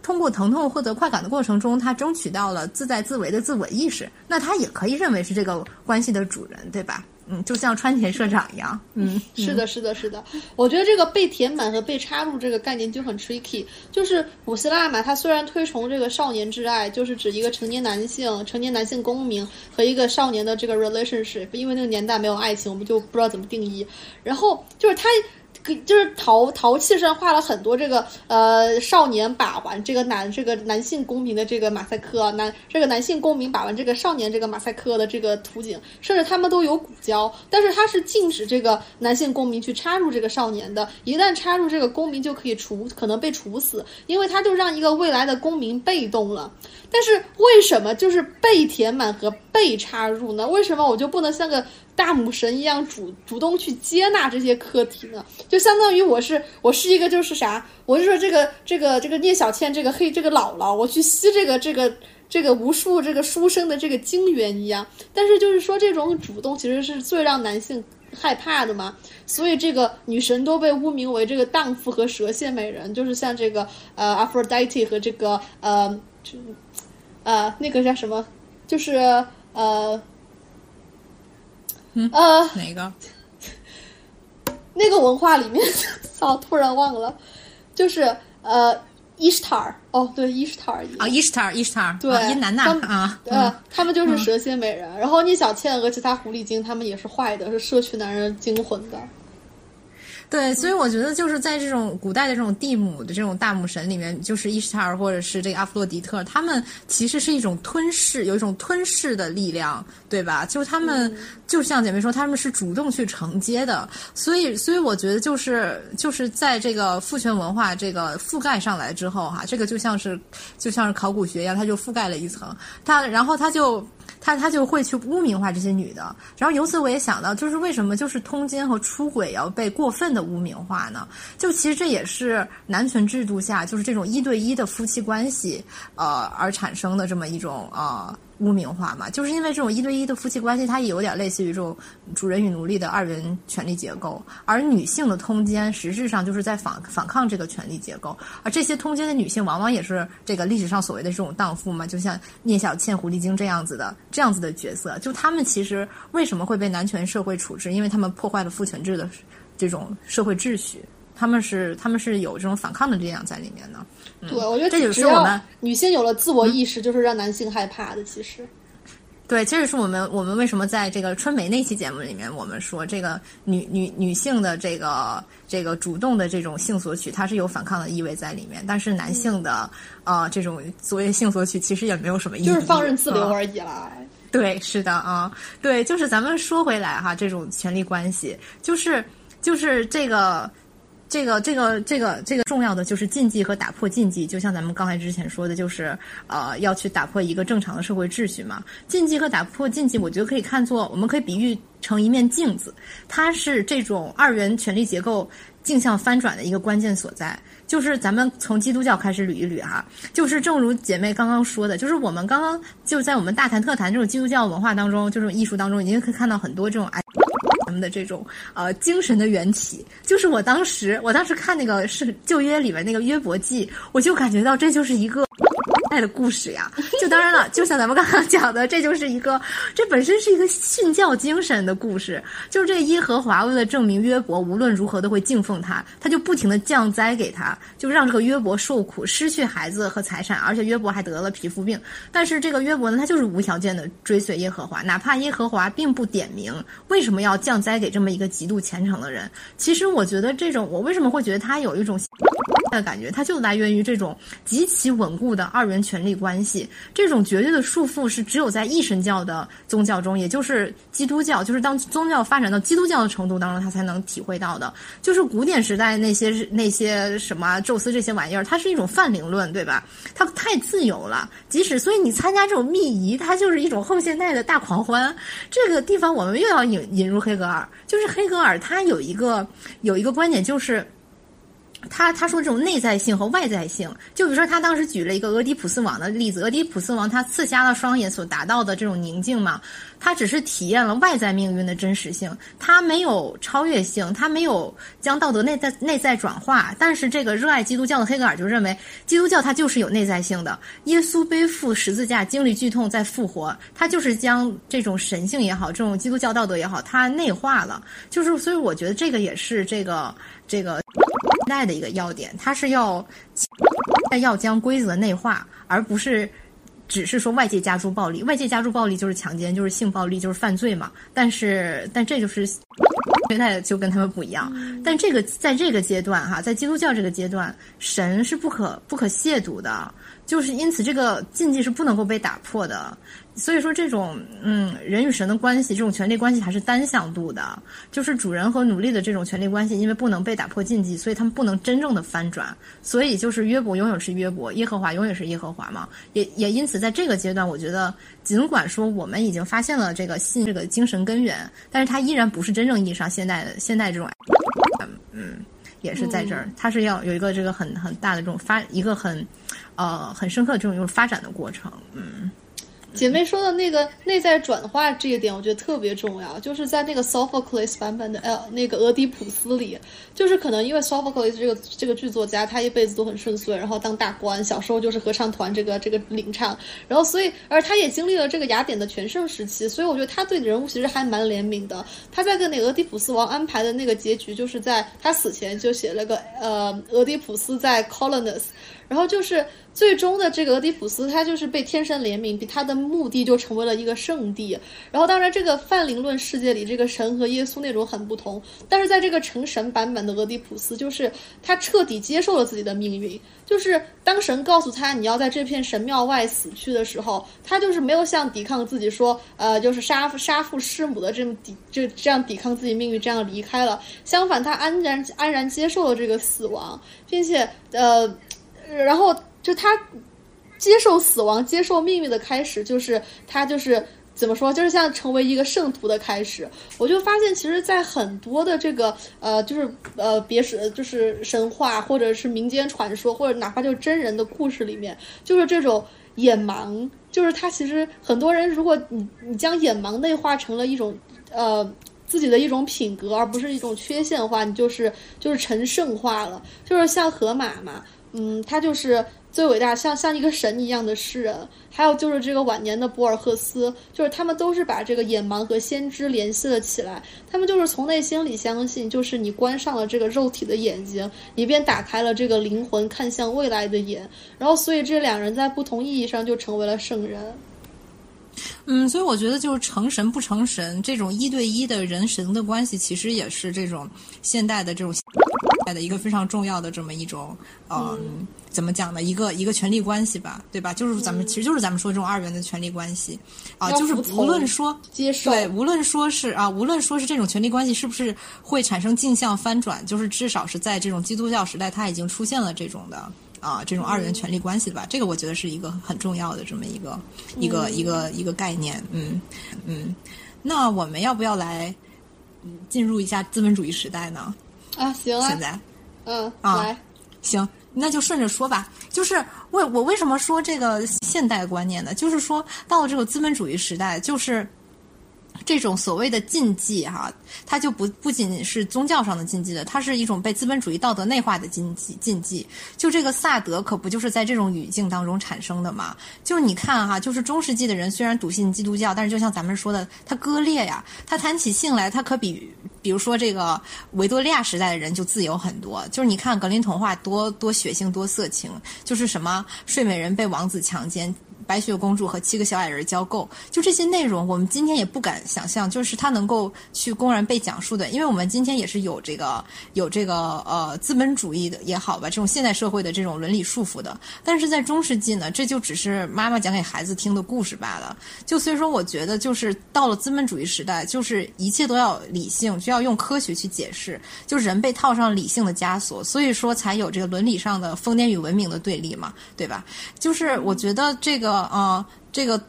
通过疼痛获得快感的过程中，他争取到了自在自为的自我意识，那他也可以认为是这个关系的主人，对吧？嗯，就像川田社长一样。嗯，是的，是的，是的。我觉得这个被填满和被插入这个概念就很 tricky。就是古希腊嘛，他虽然推崇这个少年之爱，就是指一个成年男性、成年男性公民和一个少年的这个 relationship，因为那个年代没有爱情，我们就不知道怎么定义。然后就是他。就是陶陶器上画了很多这个呃少年把玩这个男这个男性公民的这个马赛克男这个男性公民把玩这个少年这个马赛克的这个图景，甚至他们都有骨胶，但是他是禁止这个男性公民去插入这个少年的，一旦插入这个公民就可以处可能被处死，因为他就让一个未来的公民被动了。但是为什么就是被填满和被插入呢？为什么我就不能像个？大母神一样主主动去接纳这些课题呢，就相当于我是我是一个就是啥，我就说这个这个这个聂小倩这个黑这个姥姥，我去吸这个这个这个无数这个书生的这个精元一样。但是就是说这种主动其实是最让男性害怕的嘛，所以这个女神都被污名为这个荡妇和蛇蝎美人，就是像这个呃 Aphrodite 和这个呃就呃那个叫什么，就是呃。呃，哪个？那个文化里面，操，突然忘了，就是呃，伊什塔尔，哦，对，伊什塔尔啊，伊什塔尔，伊什塔尔，对，伊南娜啊，呃，他们就是蛇蝎美人，然后聂小倩和其他狐狸精，他们也是坏的，是摄取男人精魂的。对，所以我觉得就是在这种古代的这种地母的这种大母神里面，就是伊什塔尔或者是这个阿弗洛狄特，他们其实是一种吞噬，有一种吞噬的力量，对吧？就他们就像姐妹说，他们是主动去承接的，所以，所以我觉得就是就是在这个父权文化这个覆盖上来之后，哈，这个就像是就像是考古学一样，它就覆盖了一层，它然后它就。他他就会去污名化这些女的，然后由此我也想到，就是为什么就是通奸和出轨要被过分的污名化呢？就其实这也是男权制度下，就是这种一对一的夫妻关系，呃，而产生的这么一种啊。污名化嘛，就是因为这种一对一的夫妻关系，它也有点类似于这种主人与奴隶的二元权力结构，而女性的通奸实质上就是在反反抗这个权力结构，而这些通奸的女性往往也是这个历史上所谓的这种荡妇嘛，就像聂小倩、狐狸精这样子的这样子的角色，就他们其实为什么会被男权社会处置？因为他们破坏了父权制的这种社会秩序。他们是他们是有这种反抗的力量在里面的，对，我觉得这就是我们女性有了自我意识，就是让男性害怕的。其实，对，这就是我们我们为什么在这个春梅那期节目里面，我们说这个女女女性的这个这个主动的这种性索取，它是有反抗的意味在里面，但是男性的呃这种所谓性索取，其实也没有什么意义，就是放任自流而已啦。对，是的啊，对，就是咱们说回来哈，这种权力关系，就是就是这个。这个这个这个这个重要的就是禁忌和打破禁忌，就像咱们刚才之前说的，就是呃要去打破一个正常的社会秩序嘛。禁忌和打破禁忌，我觉得可以看作，我们可以比喻成一面镜子，它是这种二元权力结构镜像翻转的一个关键所在。就是咱们从基督教开始捋一捋哈，就是正如姐妹刚刚说的，就是我们刚刚就在我们大谈特谈这种基督教文化当中，就是艺术当中，已经可以看到很多这种。们的这种呃精神的缘起，就是我当时我当时看那个是旧约里边那个约伯记，我就感觉到这就是一个。爱的故事呀，就当然了，就像咱们刚刚讲的，这就是一个，这本身是一个信教精神的故事。就是这耶和华为了证明约伯无论如何都会敬奉他，他就不停的降灾给他，就让这个约伯受苦，失去孩子和财产，而且约伯还得了皮肤病。但是这个约伯呢，他就是无条件的追随耶和华，哪怕耶和华并不点名为什么要降灾给这么一个极度虔诚的人。其实我觉得这种，我为什么会觉得他有一种的感觉，他就来源于这种极其稳固的二元。权力关系。这种绝对的束缚是只有在一神教的宗教中，也就是基督教，就是当宗教发展到基督教的程度当中，他才能体会到的。就是古典时代那些那些什么宙斯这些玩意儿，它是一种泛灵论，对吧？它太自由了，即使所以你参加这种密仪，它就是一种后现代的大狂欢。这个地方我们又要引引入黑格尔，就是黑格尔他有一个有一个观点就是。他他说这种内在性和外在性，就比如说他当时举了一个俄狄浦斯王的例子，俄狄浦斯王他刺瞎了双眼所达到的这种宁静嘛，他只是体验了外在命运的真实性，他没有超越性，他没有将道德内在内在转化。但是这个热爱基督教的黑格尔就认为，基督教它就是有内在性的，耶稣背负十字架经历剧痛再复活，他就是将这种神性也好，这种基督教道德也好，它内化了。就是所以我觉得这个也是这个这个。代的一个要点，它是要要将规则内化，而不是只是说外界加诸暴力。外界加诸暴力就是强奸，就是性暴力，就是犯罪嘛。但是，但这就是现在就跟他们不一样。但这个在这个阶段哈，在基督教这个阶段，神是不可不可亵渎的，就是因此这个禁忌是不能够被打破的。所以说，这种嗯，人与神的关系，这种权力关系还是单向度的，就是主人和奴隶的这种权力关系，因为不能被打破禁忌，所以他们不能真正的翻转。所以，就是约伯永远是约伯，耶和华永远是耶和华嘛。也也因此，在这个阶段，我觉得，尽管说我们已经发现了这个信这个精神根源，但是它依然不是真正意义上现代的现代这种，嗯，也是在这儿，它是要有一个这个很很大的这种发一个很，呃，很深刻的这种就是发展的过程，嗯。姐妹说的那个内在转化这一点，我觉得特别重要。就是在那个 Sophocles 版本的呃那个俄狄浦斯里，就是可能因为 Sophocles 这个这个剧作家，他一辈子都很顺遂，然后当大官，小时候就是合唱团这个这个领唱，然后所以而他也经历了这个雅典的全盛时期，所以我觉得他对人物其实还蛮怜悯的。他在跟那俄狄浦斯王安排的那个结局，就是在他死前就写了个呃俄狄浦斯在 Colonus。然后就是最终的这个俄狄浦斯，他就是被天神怜悯，比他的墓地就成为了一个圣地。然后当然，这个泛灵论世界里，这个神和耶稣那种很不同。但是在这个成神版本的俄狄浦斯，就是他彻底接受了自己的命运。就是当神告诉他你要在这片神庙外死去的时候，他就是没有像抵抗自己说，呃，就是杀杀父弑母的这么抵就这样抵抗自己命运，这样离开了。相反，他安然安然接受了这个死亡，并且呃。然后就他接受死亡、接受命运的开始，就是他就是怎么说，就是像成为一个圣徒的开始。我就发现，其实，在很多的这个呃，就是呃，别是就是神话或者是民间传说，或者哪怕就是真人的故事里面，就是这种眼盲，就是他其实很多人，如果你你将眼盲内化成了一种呃自己的一种品格，而不是一种缺陷化，你就是就是成圣化了，就是像河马嘛。嗯，他就是最伟大，像像一个神一样的诗人。还有就是这个晚年的博尔赫斯，就是他们都是把这个眼盲和先知联系了起来。他们就是从内心里相信，就是你关上了这个肉体的眼睛，你便打开了这个灵魂看向未来的眼。然后，所以这两人在不同意义上就成为了圣人。嗯，所以我觉得就是成神不成神这种一对一的人神的关系，其实也是这种现代的这种代。的一个非常重要的这么一种，嗯，怎么讲呢？一个一个权力关系吧，对吧？就是咱们其实就是咱们说这种二元的权力关系啊，就是无论说接受对，无论说是啊，无论说是这种权力关系是不是会产生镜像翻转，就是至少是在这种基督教时代，它已经出现了这种的啊，这种二元权力关系吧。这个我觉得是一个很重要的这么一个一个一个一个概念。嗯嗯，那我们要不要来进入一下资本主义时代呢？啊，行啊，现在，嗯，啊，行，那就顺着说吧。就是为我为什么说这个现代观念呢？就是说到了这个资本主义时代，就是。这种所谓的禁忌，哈，它就不不仅仅是宗教上的禁忌的，它是一种被资本主义道德内化的禁忌。禁忌，就这个萨德可不就是在这种语境当中产生的吗？就是你看哈，就是中世纪的人虽然笃信基督教，但是就像咱们说的，他割裂呀，他谈起性来，他可比，比如说这个维多利亚时代的人就自由很多。就是你看格林童话多多血腥多色情，就是什么睡美人被王子强奸。白雪公主和七个小矮人交媾，就这些内容，我们今天也不敢想象，就是它能够去公然被讲述的，因为我们今天也是有这个有这个呃资本主义的也好吧，这种现代社会的这种伦理束缚的。但是在中世纪呢，这就只是妈妈讲给孩子听的故事罢了。就所以说，我觉得就是到了资本主义时代，就是一切都要理性，就要用科学去解释，就人被套上理性的枷锁，所以说才有这个伦理上的疯癫与文明的对立嘛，对吧？就是我觉得这个呃，这个，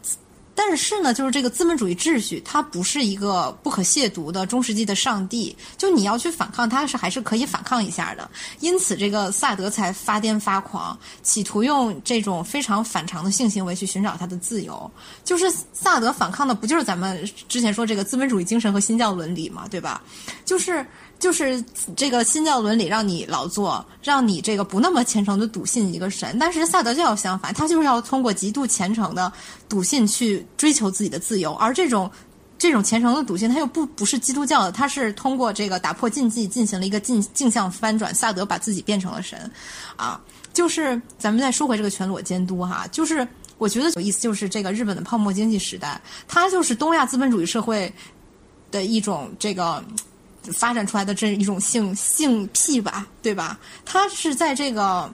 但是呢，就是这个资本主义秩序，它不是一个不可亵渎的中世纪的上帝，就你要去反抗，它是还是可以反抗一下的。因此，这个萨德才发癫发狂，企图用这种非常反常的性行为去寻找他的自由。就是萨德反抗的，不就是咱们之前说这个资本主义精神和新教伦理嘛，对吧？就是。就是这个新教伦理让你劳作，让你这个不那么虔诚的笃信一个神。但是萨德教相反，他就是要通过极度虔诚的笃信去追求自己的自由。而这种这种虔诚的笃信，他又不不是基督教的，他是通过这个打破禁忌进行了一个镜镜像翻转。萨德把自己变成了神，啊，就是咱们再说回这个全裸监督哈，就是我觉得有意思，就是这个日本的泡沫经济时代，它就是东亚资本主义社会的一种这个。发展出来的这一种性性癖吧，对吧？它是在这个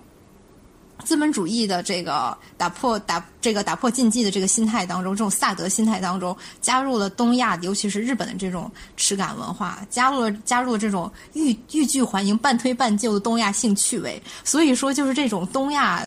资本主义的这个打破打这个打破禁忌的这个心态当中，这种萨德心态当中，加入了东亚，尤其是日本的这种耻感文化，加入了加入了这种欲欲拒还迎、半推半就的东亚性趣味。所以说，就是这种东亚，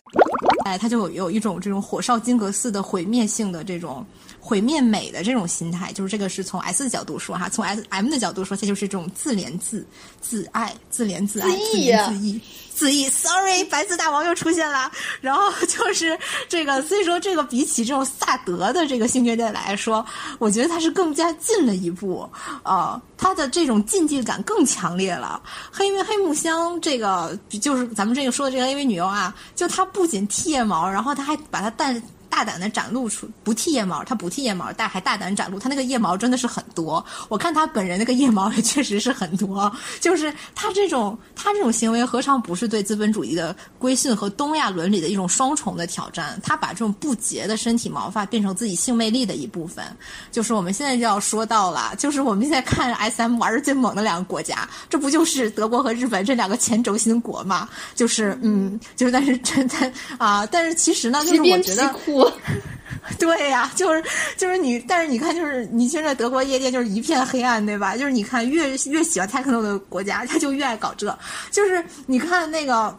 哎，它就有有一种这种火烧金阁寺的毁灭性的这种。毁灭美的这种心态，就是这个是从 S 的角度说哈，从 S M 的角度说，它就是这种自怜自自爱、自怜自爱、自怜自意、自意。Sorry，白字大王又出现了。然后就是这个，所以说这个比起这种萨德的这个性虐待来说，我觉得它是更加近了一步。呃，它的这种禁忌感更强烈了。黑为黑木香这个就是咱们这个说的这个 AV 女优啊，就她不仅剃腋毛，然后她还把它戴。大胆的展露出不剃腋毛，他不剃腋毛，但还大胆展露，他那个腋毛真的是很多。我看他本人那个腋毛也确实是很多。就是他这种他这种行为，何尝不是对资本主义的规训和东亚伦理的一种双重的挑战？他把这种不洁的身体毛发变成自己性魅力的一部分。就是我们现在就要说到了，就是我们现在看 S M 玩的最猛的两个国家，这不就是德国和日本这两个前轴心国吗？就是嗯，就是但是真的啊，但是其实呢，就是我觉得。对呀，就是就是你，但是你看，就是你现在德国夜店就是一片黑暗，对吧？就是你看，越越喜欢 techno 的国家，他就越爱搞这。就是你看那个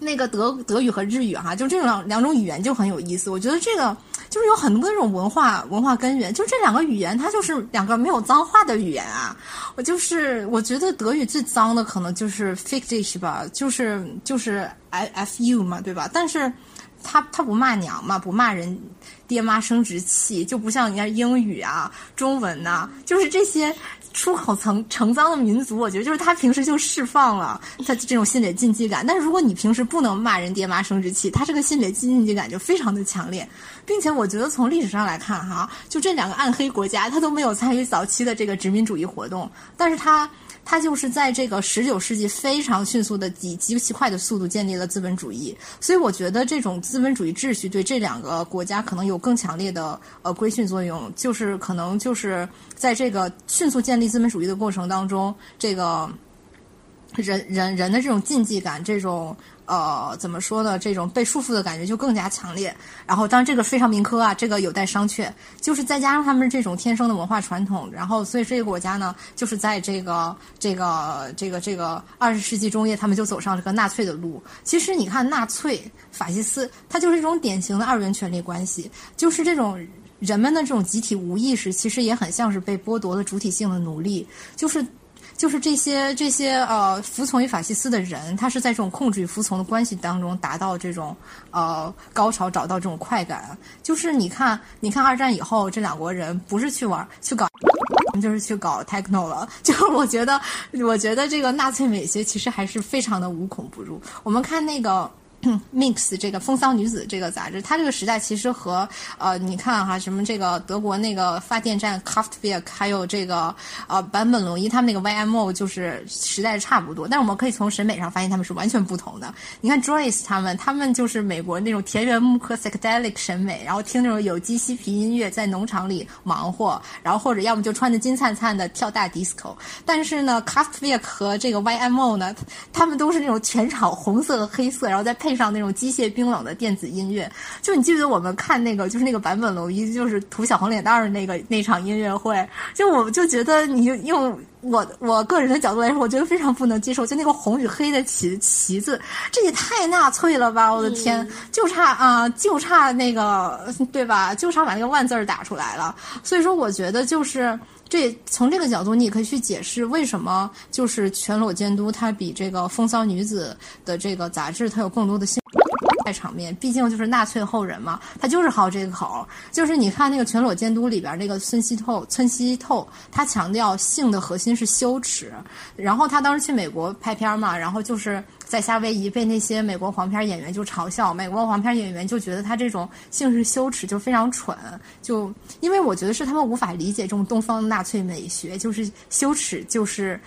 那个德德语和日语哈，就这种两两种语言就很有意思。我觉得这个就是有很多那种文化文化根源，就这两个语言，它就是两个没有脏话的语言啊。我就是我觉得德语最脏的可能就是 fictish 吧，就是就是 i f u 嘛，对吧？但是。他他不骂娘嘛，不骂人爹妈生殖器，就不像人家英语啊、中文呐，就是这些出口成成脏的民族，我觉得就是他平时就释放了他这种心理禁忌感。但是如果你平时不能骂人爹妈生殖器，他这个心理禁忌感就非常的强烈，并且我觉得从历史上来看哈，就这两个暗黑国家，他都没有参与早期的这个殖民主义活动，但是他。它就是在这个十九世纪非常迅速的以极其快的速度建立了资本主义，所以我觉得这种资本主义秩序对这两个国家可能有更强烈的呃规训作用，就是可能就是在这个迅速建立资本主义的过程当中，这个人人人的这种禁忌感，这种。呃，怎么说呢？这种被束缚的感觉就更加强烈。然后，当然这个非常民科啊，这个有待商榷。就是再加上他们这种天生的文化传统，然后所以这个国家呢，就是在这个这个这个这个二十世纪中叶，他们就走上这个纳粹的路。其实你看，纳粹、法西斯，它就是一种典型的二元权利关系，就是这种人们的这种集体无意识，其实也很像是被剥夺了主体性的奴隶，就是。就是这些这些呃服从于法西斯的人，他是在这种控制与服从的关系当中达到这种呃高潮，找到这种快感。就是你看，你看二战以后，这两国人不是去玩去搞，就是去搞 techno 了。就我觉得，我觉得这个纳粹美学其实还是非常的无孔不入。我们看那个 Mix 这个风骚女子这个杂志，它这个时代其实和呃，你看哈，什么这个德国那个发电站 Kraftwerk，还有这个呃坂本龙一他们那个 YMO，就是时代差不多。但是我们可以从审美上发现他们是完全不同的。你看 Joyce 他们，他们就是美国那种田园牧歌 psychedelic 审美，然后听那种有机嬉皮音乐，在农场里忙活，然后或者要么就穿的金灿灿的跳大 disco。但是呢，Kraftwerk 和这个 YMO 呢，他们都是那种全场红色和黑色，然后再配。配上那种机械冰冷的电子音乐，就你记不记得我们看那个，就是那个坂本龙一，就是涂小红脸蛋儿的那个那场音乐会，就我就觉得你用我我个人的角度来说，我觉得非常不能接受，就那个红与黑的旗旗子，这也太纳粹了吧！我的天，就差啊，就差那个对吧？就差把那个万字儿打出来了。所以说，我觉得就是。这从这个角度，你也可以去解释为什么就是全裸监督它比这个风骚女子的这个杂志它有更多的性在场面。毕竟就是纳粹后人嘛，他就是好这个口。就是你看那个全裸监督里边那个村西透，村西透他强调性的核心是羞耻。然后他当时去美国拍片嘛，然后就是。在夏威夷被那些美国黄片演员就嘲笑，美国黄片演员就觉得他这种性是羞耻，就非常蠢。就因为我觉得是他们无法理解这种东方纳粹美学，就是羞耻就是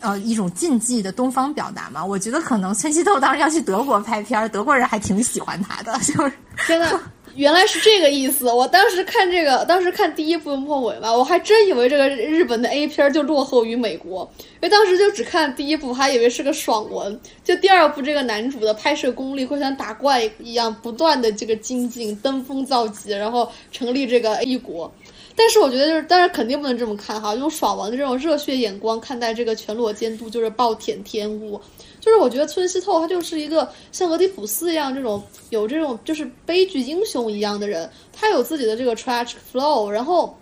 呃一种禁忌的东方表达嘛。我觉得可能崔西豆当时要去德国拍片儿，德国人还挺喜欢他的，就是真的。原来是这个意思，我当时看这个，当时看第一部末尾吧，我还真以为这个日本的 A 片就落后于美国，因为当时就只看第一部，还以为是个爽文。就第二部这个男主的拍摄功力会像打怪一样不断的这个精进，登峰造极，然后成立这个 A 国。但是我觉得就是，当然肯定不能这么看哈，用爽文的这种热血眼光看待这个全裸监督，就是暴殄天物。就是我觉得村西透他就是一个像俄狄浦斯一样这种有这种就是悲剧英雄一样的人，他有自己的这个 tragic flow，然后，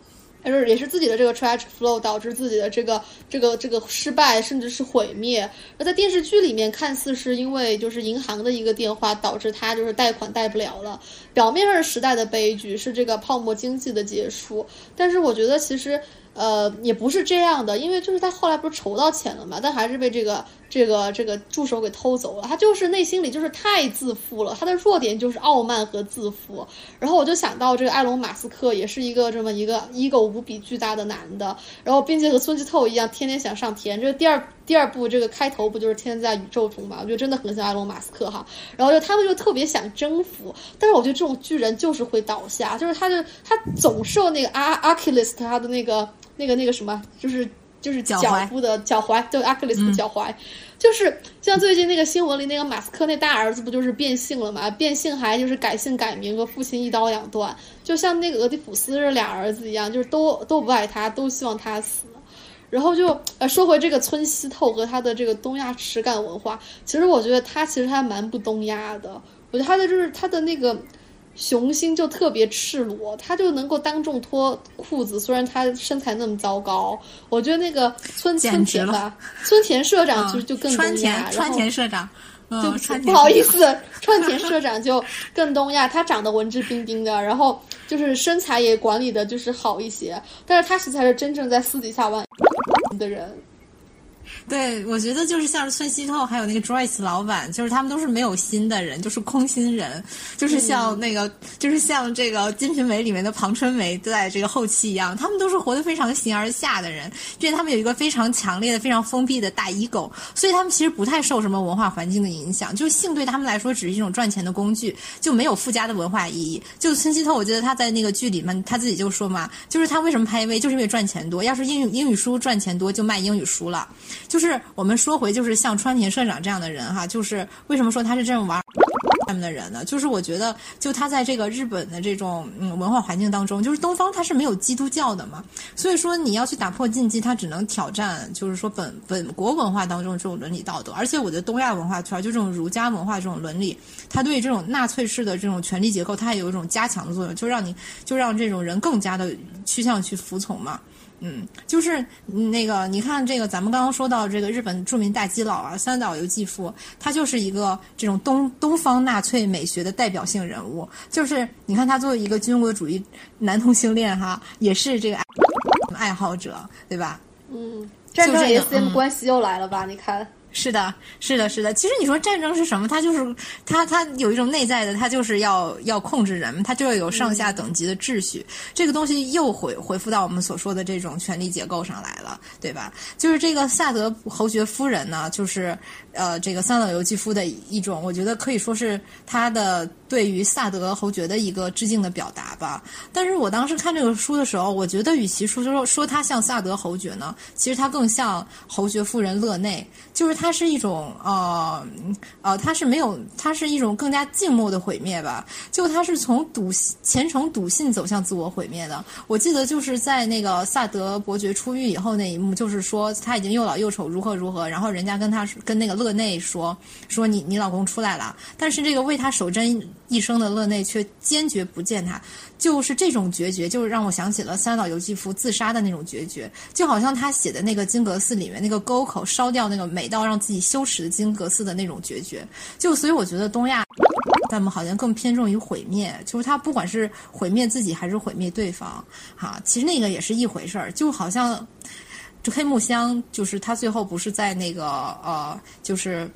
就是也是自己的这个 tragic flow 导致自己的这个这个这个失败甚至是毁灭。而在电视剧里面看似是因为就是银行的一个电话导致他就是贷款贷不了了，表面上是时代的悲剧，是这个泡沫经济的结束，但是我觉得其实呃也不是这样的，因为就是他后来不是筹到钱了嘛，但还是被这个。这个这个助手给偷走了，他就是内心里就是太自负了，他的弱点就是傲慢和自负。然后我就想到这个埃隆·马斯克也是一个这么一个 ego 无比巨大的男的，然后并且和孙继透一样，天天想上天。这个第二第二部这个开头不就是天天在宇宙中嘛？我觉得真的很像埃隆·马斯克哈。然后就他们就特别想征服，但是我觉得这种巨人就是会倒下，就是他就他总受那个阿阿克利斯他的那个那个那个什么就是。就是脚部的脚踝，就阿克里斯的脚踝，就是像最近那个新闻里那个马斯克那大儿子不就是变性了嘛？变性还就是改姓改名，和父亲一刀两断，就像那个俄狄浦斯这俩儿子一样，就是都都不爱他，都希望他死。然后就呃说回这个村西透和他的这个东亚耻感文化，其实我觉得他其实还蛮不东亚的，我觉得他的就是他的那个。雄心就特别赤裸，他就能够当众脱裤子。虽然他身材那么糟糕，我觉得那个村村田吧，村田社长其实就更东亚。川田社长，就不好意思，川田社长就更东亚。他长得文质彬彬的，然后就是身材也管理的就是好一些，但是他实才是真正在私底下玩的人。对，我觉得就是像是孙熙透，还有那个 Joyce 老板，就是他们都是没有心的人，就是空心人，就是像那个，就是像这个《金瓶梅》里面的庞春梅在这个后期一样，他们都是活得非常形而下的人，并且他们有一个非常强烈的、非常封闭的大 ego，所以他们其实不太受什么文化环境的影响，就是性对他们来说只是一种赚钱的工具，就没有附加的文化意义。就孙熙透，我觉得他在那个剧里面他自己就说嘛，就是他为什么拍 AV，就是因为赚钱多，要是英语英语书赚钱多，就卖英语书了。就就是我们说回，就是像川田社长这样的人哈，就是为什么说他是这种玩他们的人呢？就是我觉得，就他在这个日本的这种嗯文化环境当中，就是东方他是没有基督教的嘛，所以说你要去打破禁忌，他只能挑战，就是说本本国文化当中这种伦理道德。而且我觉得东亚文化圈就这种儒家文化这种伦理，它对这种纳粹式的这种权力结构，它也有一种加强的作用，就让你就让这种人更加的趋向去服从嘛。嗯，就是那个，你看这个，咱们刚刚说到这个日本著名大基佬啊，三岛由纪夫，他就是一个这种东东方纳粹美学的代表性人物。就是你看他作为一个军国主义男同性恋哈，也是这个爱好者，对吧？嗯，战争 SM 关系又来了吧？你看。是的，是的，是的。其实你说战争是什么？它就是它，它有一种内在的，它就是要要控制人们，它就要有上下等级的秩序。这个东西又回回复到我们所说的这种权力结构上来了，对吧？就是这个萨德侯爵夫人呢，就是呃，这个三岛由纪夫的一种，我觉得可以说是他的对于萨德侯爵的一个致敬的表达吧。但是我当时看这个书的时候，我觉得与其说说说他像萨德侯爵呢，其实他更像侯爵夫人勒内，就是他。是一种呃呃，他是没有，他是一种更加静默的毁灭吧。就他是从笃虔诚笃信走向自我毁灭的。我记得就是在那个萨德伯爵出狱以后那一幕，就是说他已经又老又丑，如何如何。然后人家跟他跟那个勒乐内说说你你老公出来了，但是这个为他守贞一生的乐内却坚决不见他。就是这种决绝，就是让我想起了三岛由纪夫自杀的那种决绝，就好像他写的那个金阁寺里面那个沟口烧掉那个美到让自己羞耻的金阁寺的那种决绝。就所以我觉得东亚，他们好像更偏重于毁灭，就是他不管是毁灭自己还是毁灭对方，哈，其实那个也是一回事儿。就好像黑木香，就是他最后不是在那个呃，就是。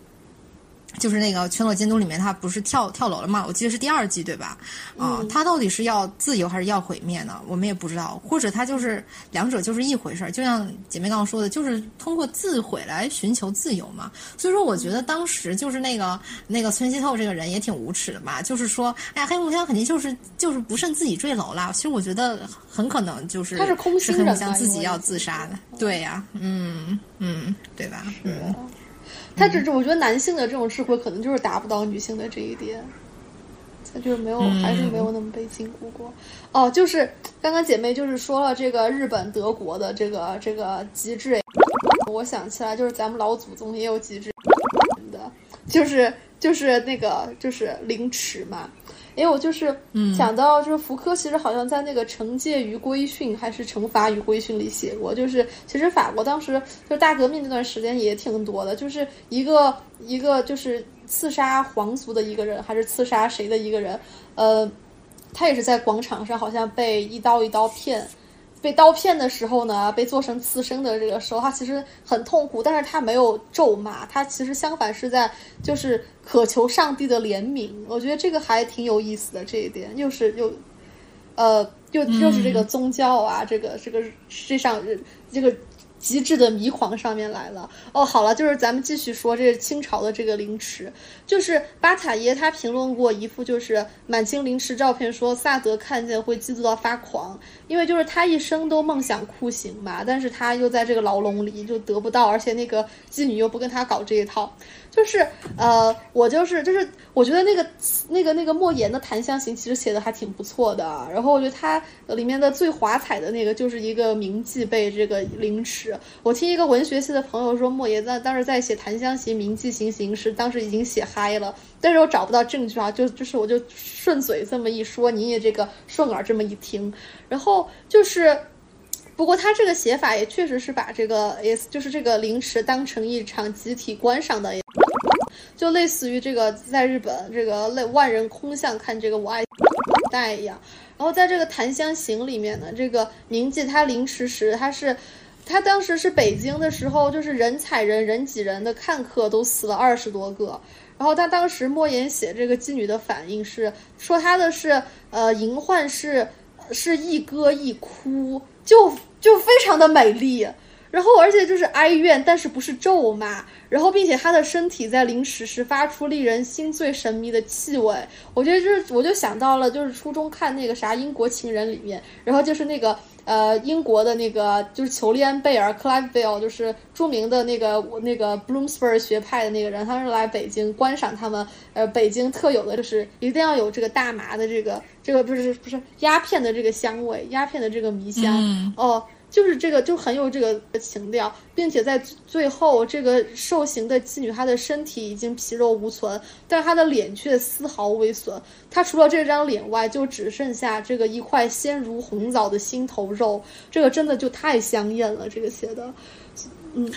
就是那个《全裸监督》里面，他不是跳跳楼了嘛？我记得是第二季，对吧？啊，他到底是要自由还是要毁灭呢？我们也不知道，或者他就是两者就是一回事儿。就像姐妹刚刚说的，就是通过自毁来寻求自由嘛。所以说，我觉得当时就是那个那个村西透这个人也挺无耻的嘛。就是说，哎呀，黑木香肯定就是就是不慎自己坠楼了。其实我觉得很可能就是他是空心黑木香自己要自杀的。对呀，嗯嗯，对吧？嗯。他只是我觉得男性的这种智慧可能就是达不到女性的这一点，他就是没有，还是没有那么被禁锢过。哦，就是刚刚姐妹就是说了这个日本德国的这个这个极致，我想起来就是咱们老祖宗也有极致的，就是就是那个就是凌迟嘛。因为我就是想到，就是福柯其实好像在那个《惩戒与规训》还是《惩罚与规训》里写过，就是其实法国当时就是大革命那段时间也挺多的，就是一个一个就是刺杀皇族的一个人，还是刺杀谁的一个人，呃，他也是在广场上好像被一刀一刀片。被刀片的时候呢，被做成刺身的这个时候，他其实很痛苦，但是他没有咒骂，他其实相反是在就是渴求上帝的怜悯。我觉得这个还挺有意思的这一点，又是又，呃，又又是这个宗教啊，这个这个实际上这个。极致的迷狂上面来了哦，好了，就是咱们继续说这清朝的这个凌迟，就是巴塔耶他评论过一幅就是满清凌迟照片，说萨德看见会嫉妒到发狂，因为就是他一生都梦想酷刑嘛，但是他又在这个牢笼里就得不到，而且那个妓女又不跟他搞这一套。就是呃，我就是就是，我觉得那个那个那个莫言的《檀香刑》其实写的还挺不错的。然后我觉得他里面的最华彩的那个就是一个名妓被这个凌迟。我听一个文学系的朋友说，莫言在当时在写《檀香刑》名妓行刑时，当时已经写嗨了，但是我找不到证据啊，就就是我就顺嘴这么一说，你也这个顺耳这么一听，然后就是。不过他这个写法也确实是把这个 S 就是这个凌迟当成一场集体观赏的，就类似于这个在日本这个类万人空巷看这个我爱代一样。然后在这个《檀香刑》里面呢，这个铭记他凌迟时，他是他当时是北京的时候，就是人踩人人挤人的看客都死了二十多个。然后他当时莫言写这个妓女的反应是说他的是呃淫患是是一歌一哭就。就非常的美丽，然后而且就是哀怨，但是不是咒骂，然后并且他的身体在临时时发出令人心醉神迷的气味，我觉得就是我就想到了就是初中看那个啥英国情人里面，然后就是那个呃英国的那个就是裘利安贝尔 Cliveville，就是著名的那个那个 Bloomsbury 学派的那个人，他是来北京观赏他们呃北京特有的就是一定要有这个大麻的这个。这个不是不是鸦片的这个香味，鸦片的这个迷香哦，就是这个就很有这个情调，并且在最后这个受刑的妓女，她的身体已经皮肉无存，但是她的脸却丝毫未损，她除了这张脸外，就只剩下这个一块鲜如红枣的心头肉，这个真的就太香艳了，这个写的，嗯。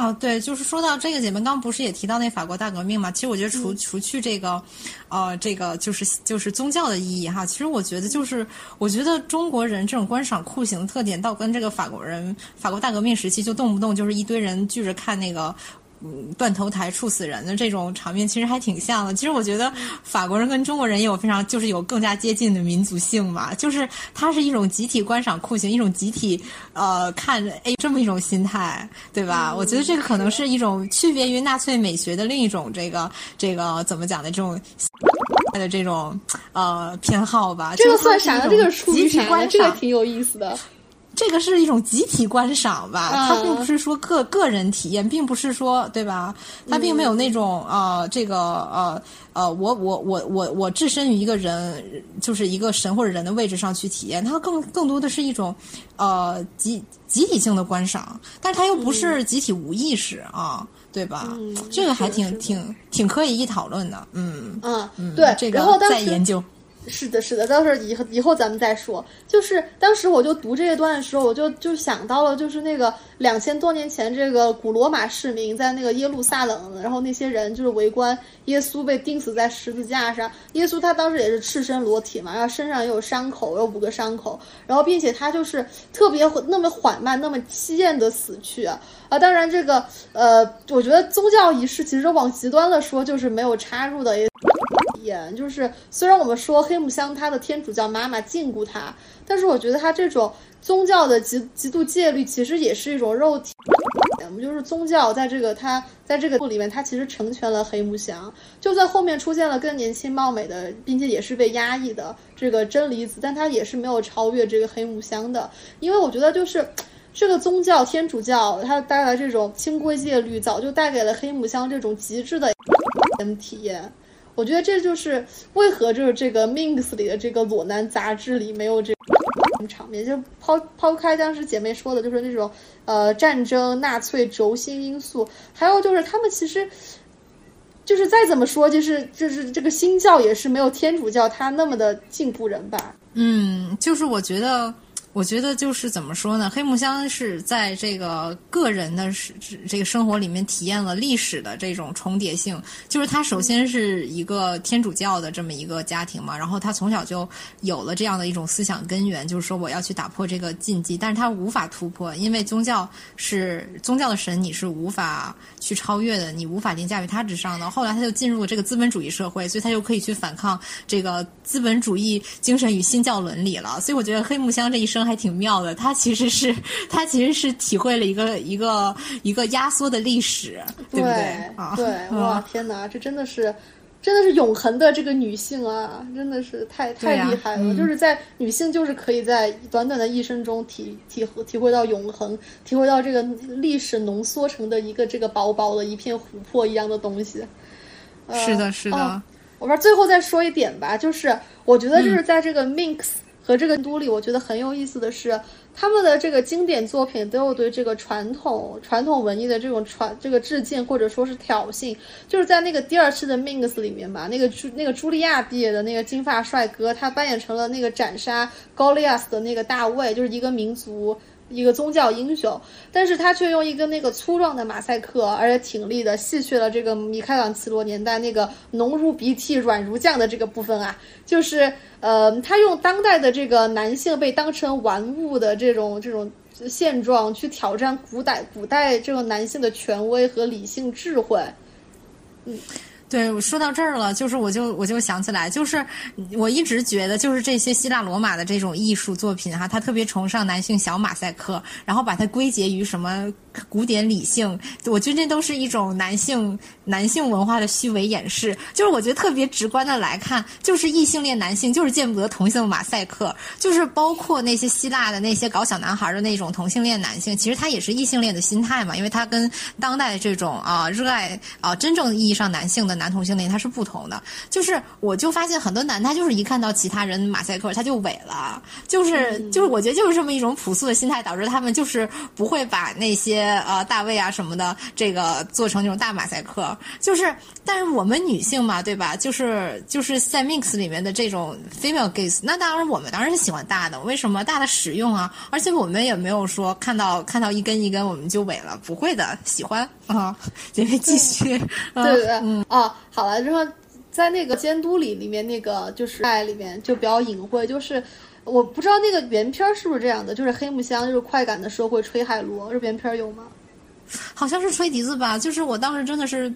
哦，对，就是说到这个姐妹，刚不是也提到那法国大革命嘛？其实我觉得除除去这个，呃，这个就是就是宗教的意义哈。其实我觉得就是，我觉得中国人这种观赏酷刑的特点，倒跟这个法国人法国大革命时期就动不动就是一堆人聚着看那个。断头台处死人的这种场面，其实还挺像的。其实我觉得法国人跟中国人也有非常就是有更加接近的民族性嘛，就是它是一种集体观赏酷刑，一种集体呃看哎这么一种心态，对吧？我觉得这个可能是一种区别于纳粹美学的另一种这个这个怎么讲的这种的这种呃偏好吧。这个算啥呢？这个出集体观这个挺有意思的。这个是一种集体观赏吧，它并不是说个个人体验，并不是说对吧？它并没有那种呃，这个呃呃，我我我我我置身于一个人，就是一个神或者人的位置上去体验，它更更多的是一种呃集集体性的观赏，但是它又不是集体无意识啊，对吧？这个还挺挺挺可以一讨论的，嗯嗯，对，这个然后再研究。是的，是的，到时候以后以后咱们再说。就是当时我就读这一段的时候，我就就想到了，就是那个两千多年前，这个古罗马市民在那个耶路撒冷，然后那些人就是围观耶稣被钉死在十字架上。耶稣他当时也是赤身裸体嘛，然后身上也有伤口，有五个伤口，然后并且他就是特别那么缓慢、那么凄艳的死去啊。当然这个呃，我觉得宗教仪式其实往极端了说，就是没有插入的。演就是，虽然我们说黑木香她的天主教妈妈禁锢她，但是我觉得她这种宗教的极极度戒律，其实也是一种肉体。我们就是宗教在这个他在这个部里面，他其实成全了黑木香。就算后面出现了更年轻貌美的，并且也是被压抑的这个真离子，但他也是没有超越这个黑木香的。因为我觉得就是这个宗教天主教，它带来这种清规戒律，早就带给了黑木香这种极致的体验。我觉得这就是为何就是这个《Minx》里的这个裸男杂志里没有这场面，就抛抛开当时姐妹说的，就是那种呃战争、纳粹轴心因素，还有就是他们其实就是再怎么说，就是就是这个新教也是没有天主教他那么的进步人吧。嗯，就是我觉得。我觉得就是怎么说呢？黑木香是在这个个人的是这个生活里面体验了历史的这种重叠性。就是他首先是一个天主教的这么一个家庭嘛，然后他从小就有了这样的一种思想根源，就是说我要去打破这个禁忌，但是他无法突破，因为宗教是宗教的神，你是无法去超越的，你无法凌驾于他之上的。后来他就进入了这个资本主义社会，所以他就可以去反抗这个资本主义精神与新教伦理了。所以我觉得黑木香这一生。还挺妙的，他其实是他其实是体会了一个一个一个压缩的历史，对不对？对，哇，天哪，这真的是真的是永恒的这个女性啊，真的是太太厉害了！就是在女性就是可以在短短的一生中体体体会到永恒，体会到这个历史浓缩成的一个这个薄薄的一片琥珀一样的东西。是的，是的。我说最后再说一点吧，就是我觉得就是在这个 mix。和这个都里，我觉得很有意思的是，他们的这个经典作品都有对这个传统传统文艺的这种传这个致敬，或者说是挑衅。就是在那个第二期的《Mings》里面吧，那个朱那个茱莉亚毕业的那个金发帅哥，他扮演成了那个斩杀高利亚斯的那个大卫，就是一个民族。一个宗教英雄，但是他却用一个那个粗壮的马赛克，而且挺立的，戏谑了这个米开朗基罗年代那个浓如鼻涕、软如酱的这个部分啊，就是呃，他用当代的这个男性被当成玩物的这种这种现状去挑战古代古代这个男性的权威和理性智慧，嗯。对，我说到这儿了，就是我就我就想起来，就是我一直觉得，就是这些希腊罗马的这种艺术作品哈，他特别崇尚男性小马赛克，然后把它归结于什么古典理性，我觉得这都是一种男性男性文化的虚伪掩饰。就是我觉得特别直观的来看，就是异性恋男性就是见不得同性马赛克，就是包括那些希腊的那些搞小男孩的那种同性恋男性，其实他也是异性恋的心态嘛，因为他跟当代的这种啊热爱啊真正意义上男性的。男同性恋他是不同的，就是我就发现很多男他就是一看到其他人马赛克他就萎了，就是就是我觉得就是这么一种朴素的心态导致他们就是不会把那些呃大卫啊什么的这个做成那种大马赛克，就是但是我们女性嘛对吧？就是就是在 mix 里面的这种 female gaze，那当然我们当然是喜欢大的，为什么大的实用啊？而且我们也没有说看到看到一根一根我们就萎了，不会的，喜欢啊，姐妹继续，对对对，嗯哦。好了，之后在那个监督里里面，那个就是爱里面就比较隐晦，就是我不知道那个原片是不是这样的，就是黑木香就是快感的社会吹海螺，这原片有吗？好像是吹笛子吧，就是我当时真的是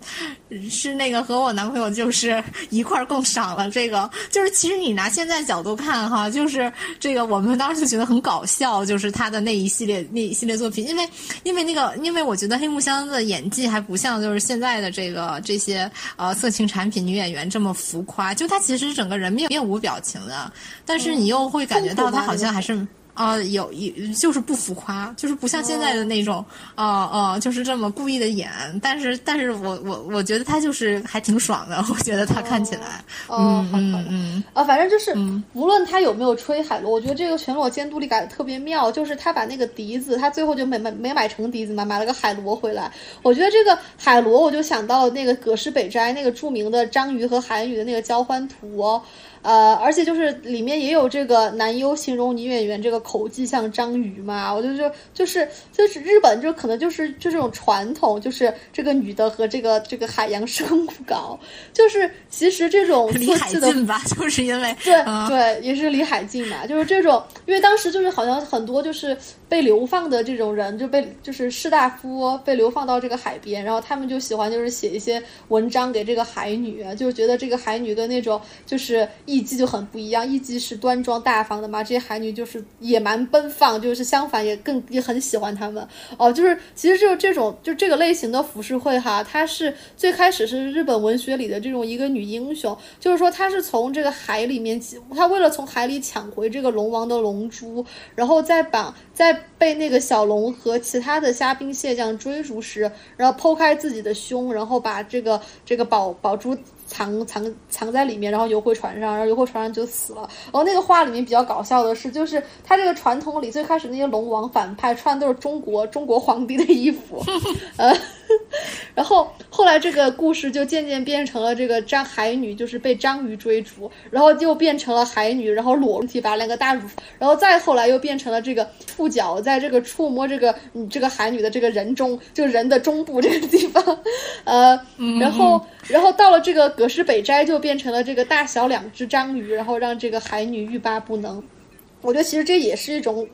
是那个和我男朋友就是 一块儿共赏了这个，就是其实你拿现在角度看哈，就是这个我们当时就觉得很搞笑，就是他的那一系列那一系列作品，因为因为那个因为我觉得黑木香的演技还不像就是现在的这个这些呃色情产品女演员这么浮夸，就她其实整个人面面无表情的，但是你又会感觉到她好像还是。啊，有一就是不浮夸，就是不像现在的那种，哦哦，就是这么故意的演。但是，但是我我我觉得他就是还挺爽的。我觉得他看起来，嗯嗯嗯，啊，反正就是，无论他有没有吹海螺，我觉得这个全裸监督力改的特别妙。就是他把那个笛子，他最后就没没没买成笛子嘛，买了个海螺回来。我觉得这个海螺，我就想到了那个葛饰北斋那个著名的章鱼和韩鱼的那个交欢图。呃，而且就是里面也有这个男优形容女演员这个口技像章鱼嘛，我就就就是就是日本就可能就是就这种传统，就是这个女的和这个这个海洋生物搞，就是其实这种 离海近吧，就是因为对对也是离海近嘛，就是这种，因为当时就是好像很多就是被流放的这种人就被就是士大夫被流放到这个海边，然后他们就喜欢就是写一些文章给这个海女，就觉得这个海女跟那种就是。艺妓就很不一样，艺妓是端庄大方的嘛，这些海女就是野蛮奔放，就是相反也更也很喜欢他们哦，就是其实就是这种就这个类型的浮世绘哈，它是最开始是日本文学里的这种一个女英雄，就是说她是从这个海里面，她为了从海里抢回这个龙王的龙珠，然后再把在被那个小龙和其他的虾兵蟹将追逐时，然后剖开自己的胸，然后把这个这个宝宝珠。藏藏藏在里面，然后游回船上，然后游回船上就死了。然后那个画里面比较搞笑的是，就是他这个传统里最开始那些龙王反派穿的都是中国中国皇帝的衣服，呃，然后后来这个故事就渐渐变成了这个章海女就是被章鱼追逐，然后又变成了海女，然后裸体把两个大乳，然后再后来又变成了这个触角在这个触摸这个这个海女的这个人中，就人的中部这个地方，呃，然后。然后到了这个葛饰北斋，就变成了这个大小两只章鱼，然后让这个海女欲罢不能。我觉得其实这也是一种，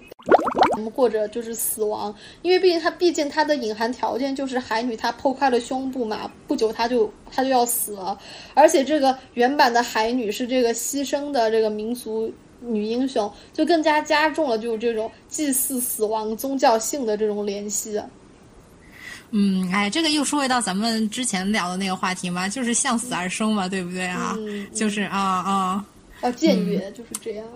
我们过着就是死亡，因为毕竟它毕竟它的隐含条件就是海女她剖开了胸部嘛，不久她就她就要死了。而且这个原版的海女是这个牺牲的这个民族女英雄，就更加加重了就是这种祭祀死亡宗教性的这种联系。嗯，哎，这个又说回到咱们之前聊的那个话题嘛，就是向死而生嘛，对不对啊？就是啊啊，要僭越就是这样。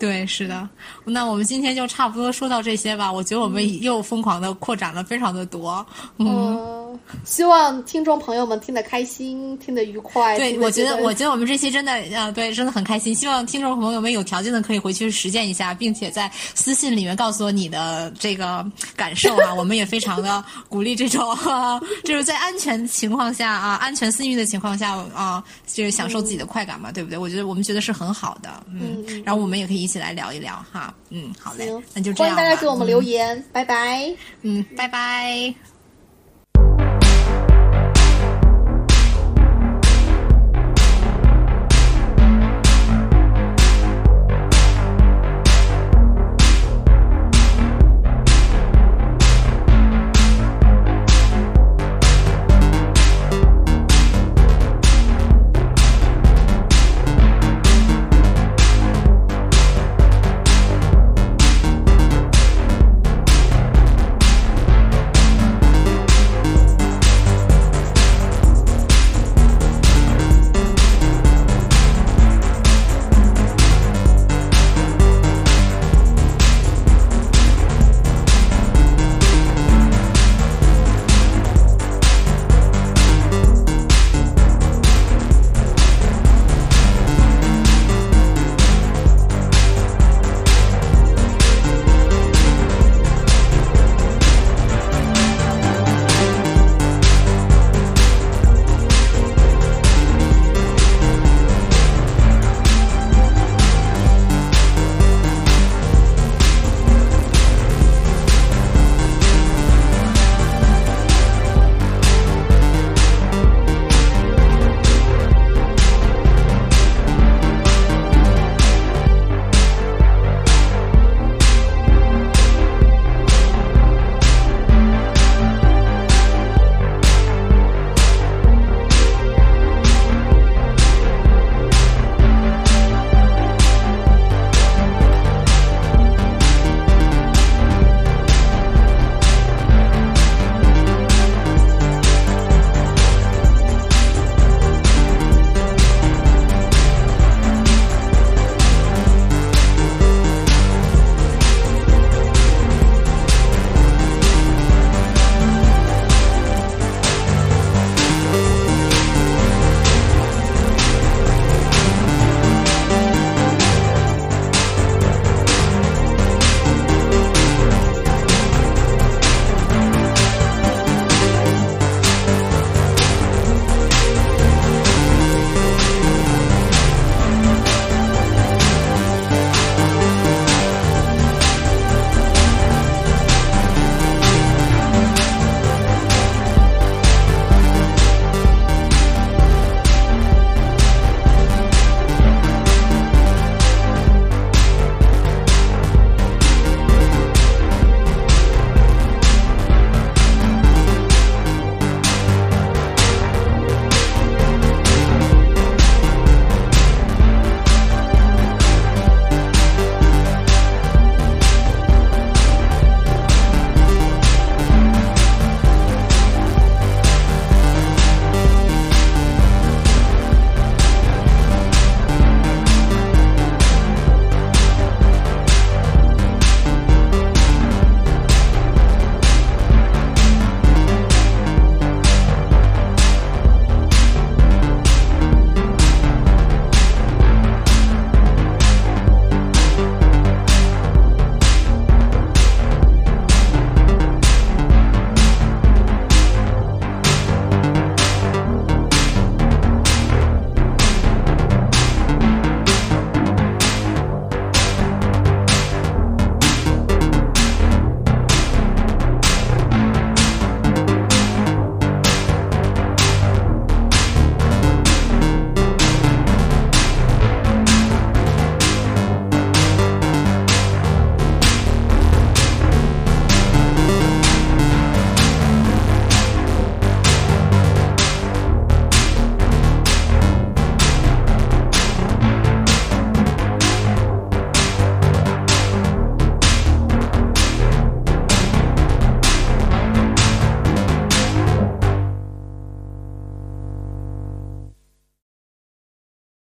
对，是的。那我们今天就差不多说到这些吧。我觉得我们又疯狂的扩展了非常的多。嗯，希望听众朋友们听得开心，听得愉快。对，我觉得，我觉得我们这期真的，呃，对，真的很开心。希望听众朋友们有条件的可以回去实践一下，并且在私信里面告诉我你的这个感受啊。我们也非常的鼓励这种，就是在安全情况下啊，安全私域的情况下啊，就是享受自己的快感嘛，对不对？我觉得我们觉得是很好的。嗯，然后我们也可以一起来聊一聊哈。嗯，好嘞，那就这样。欢迎大家给我们留言，拜拜。嗯，拜拜。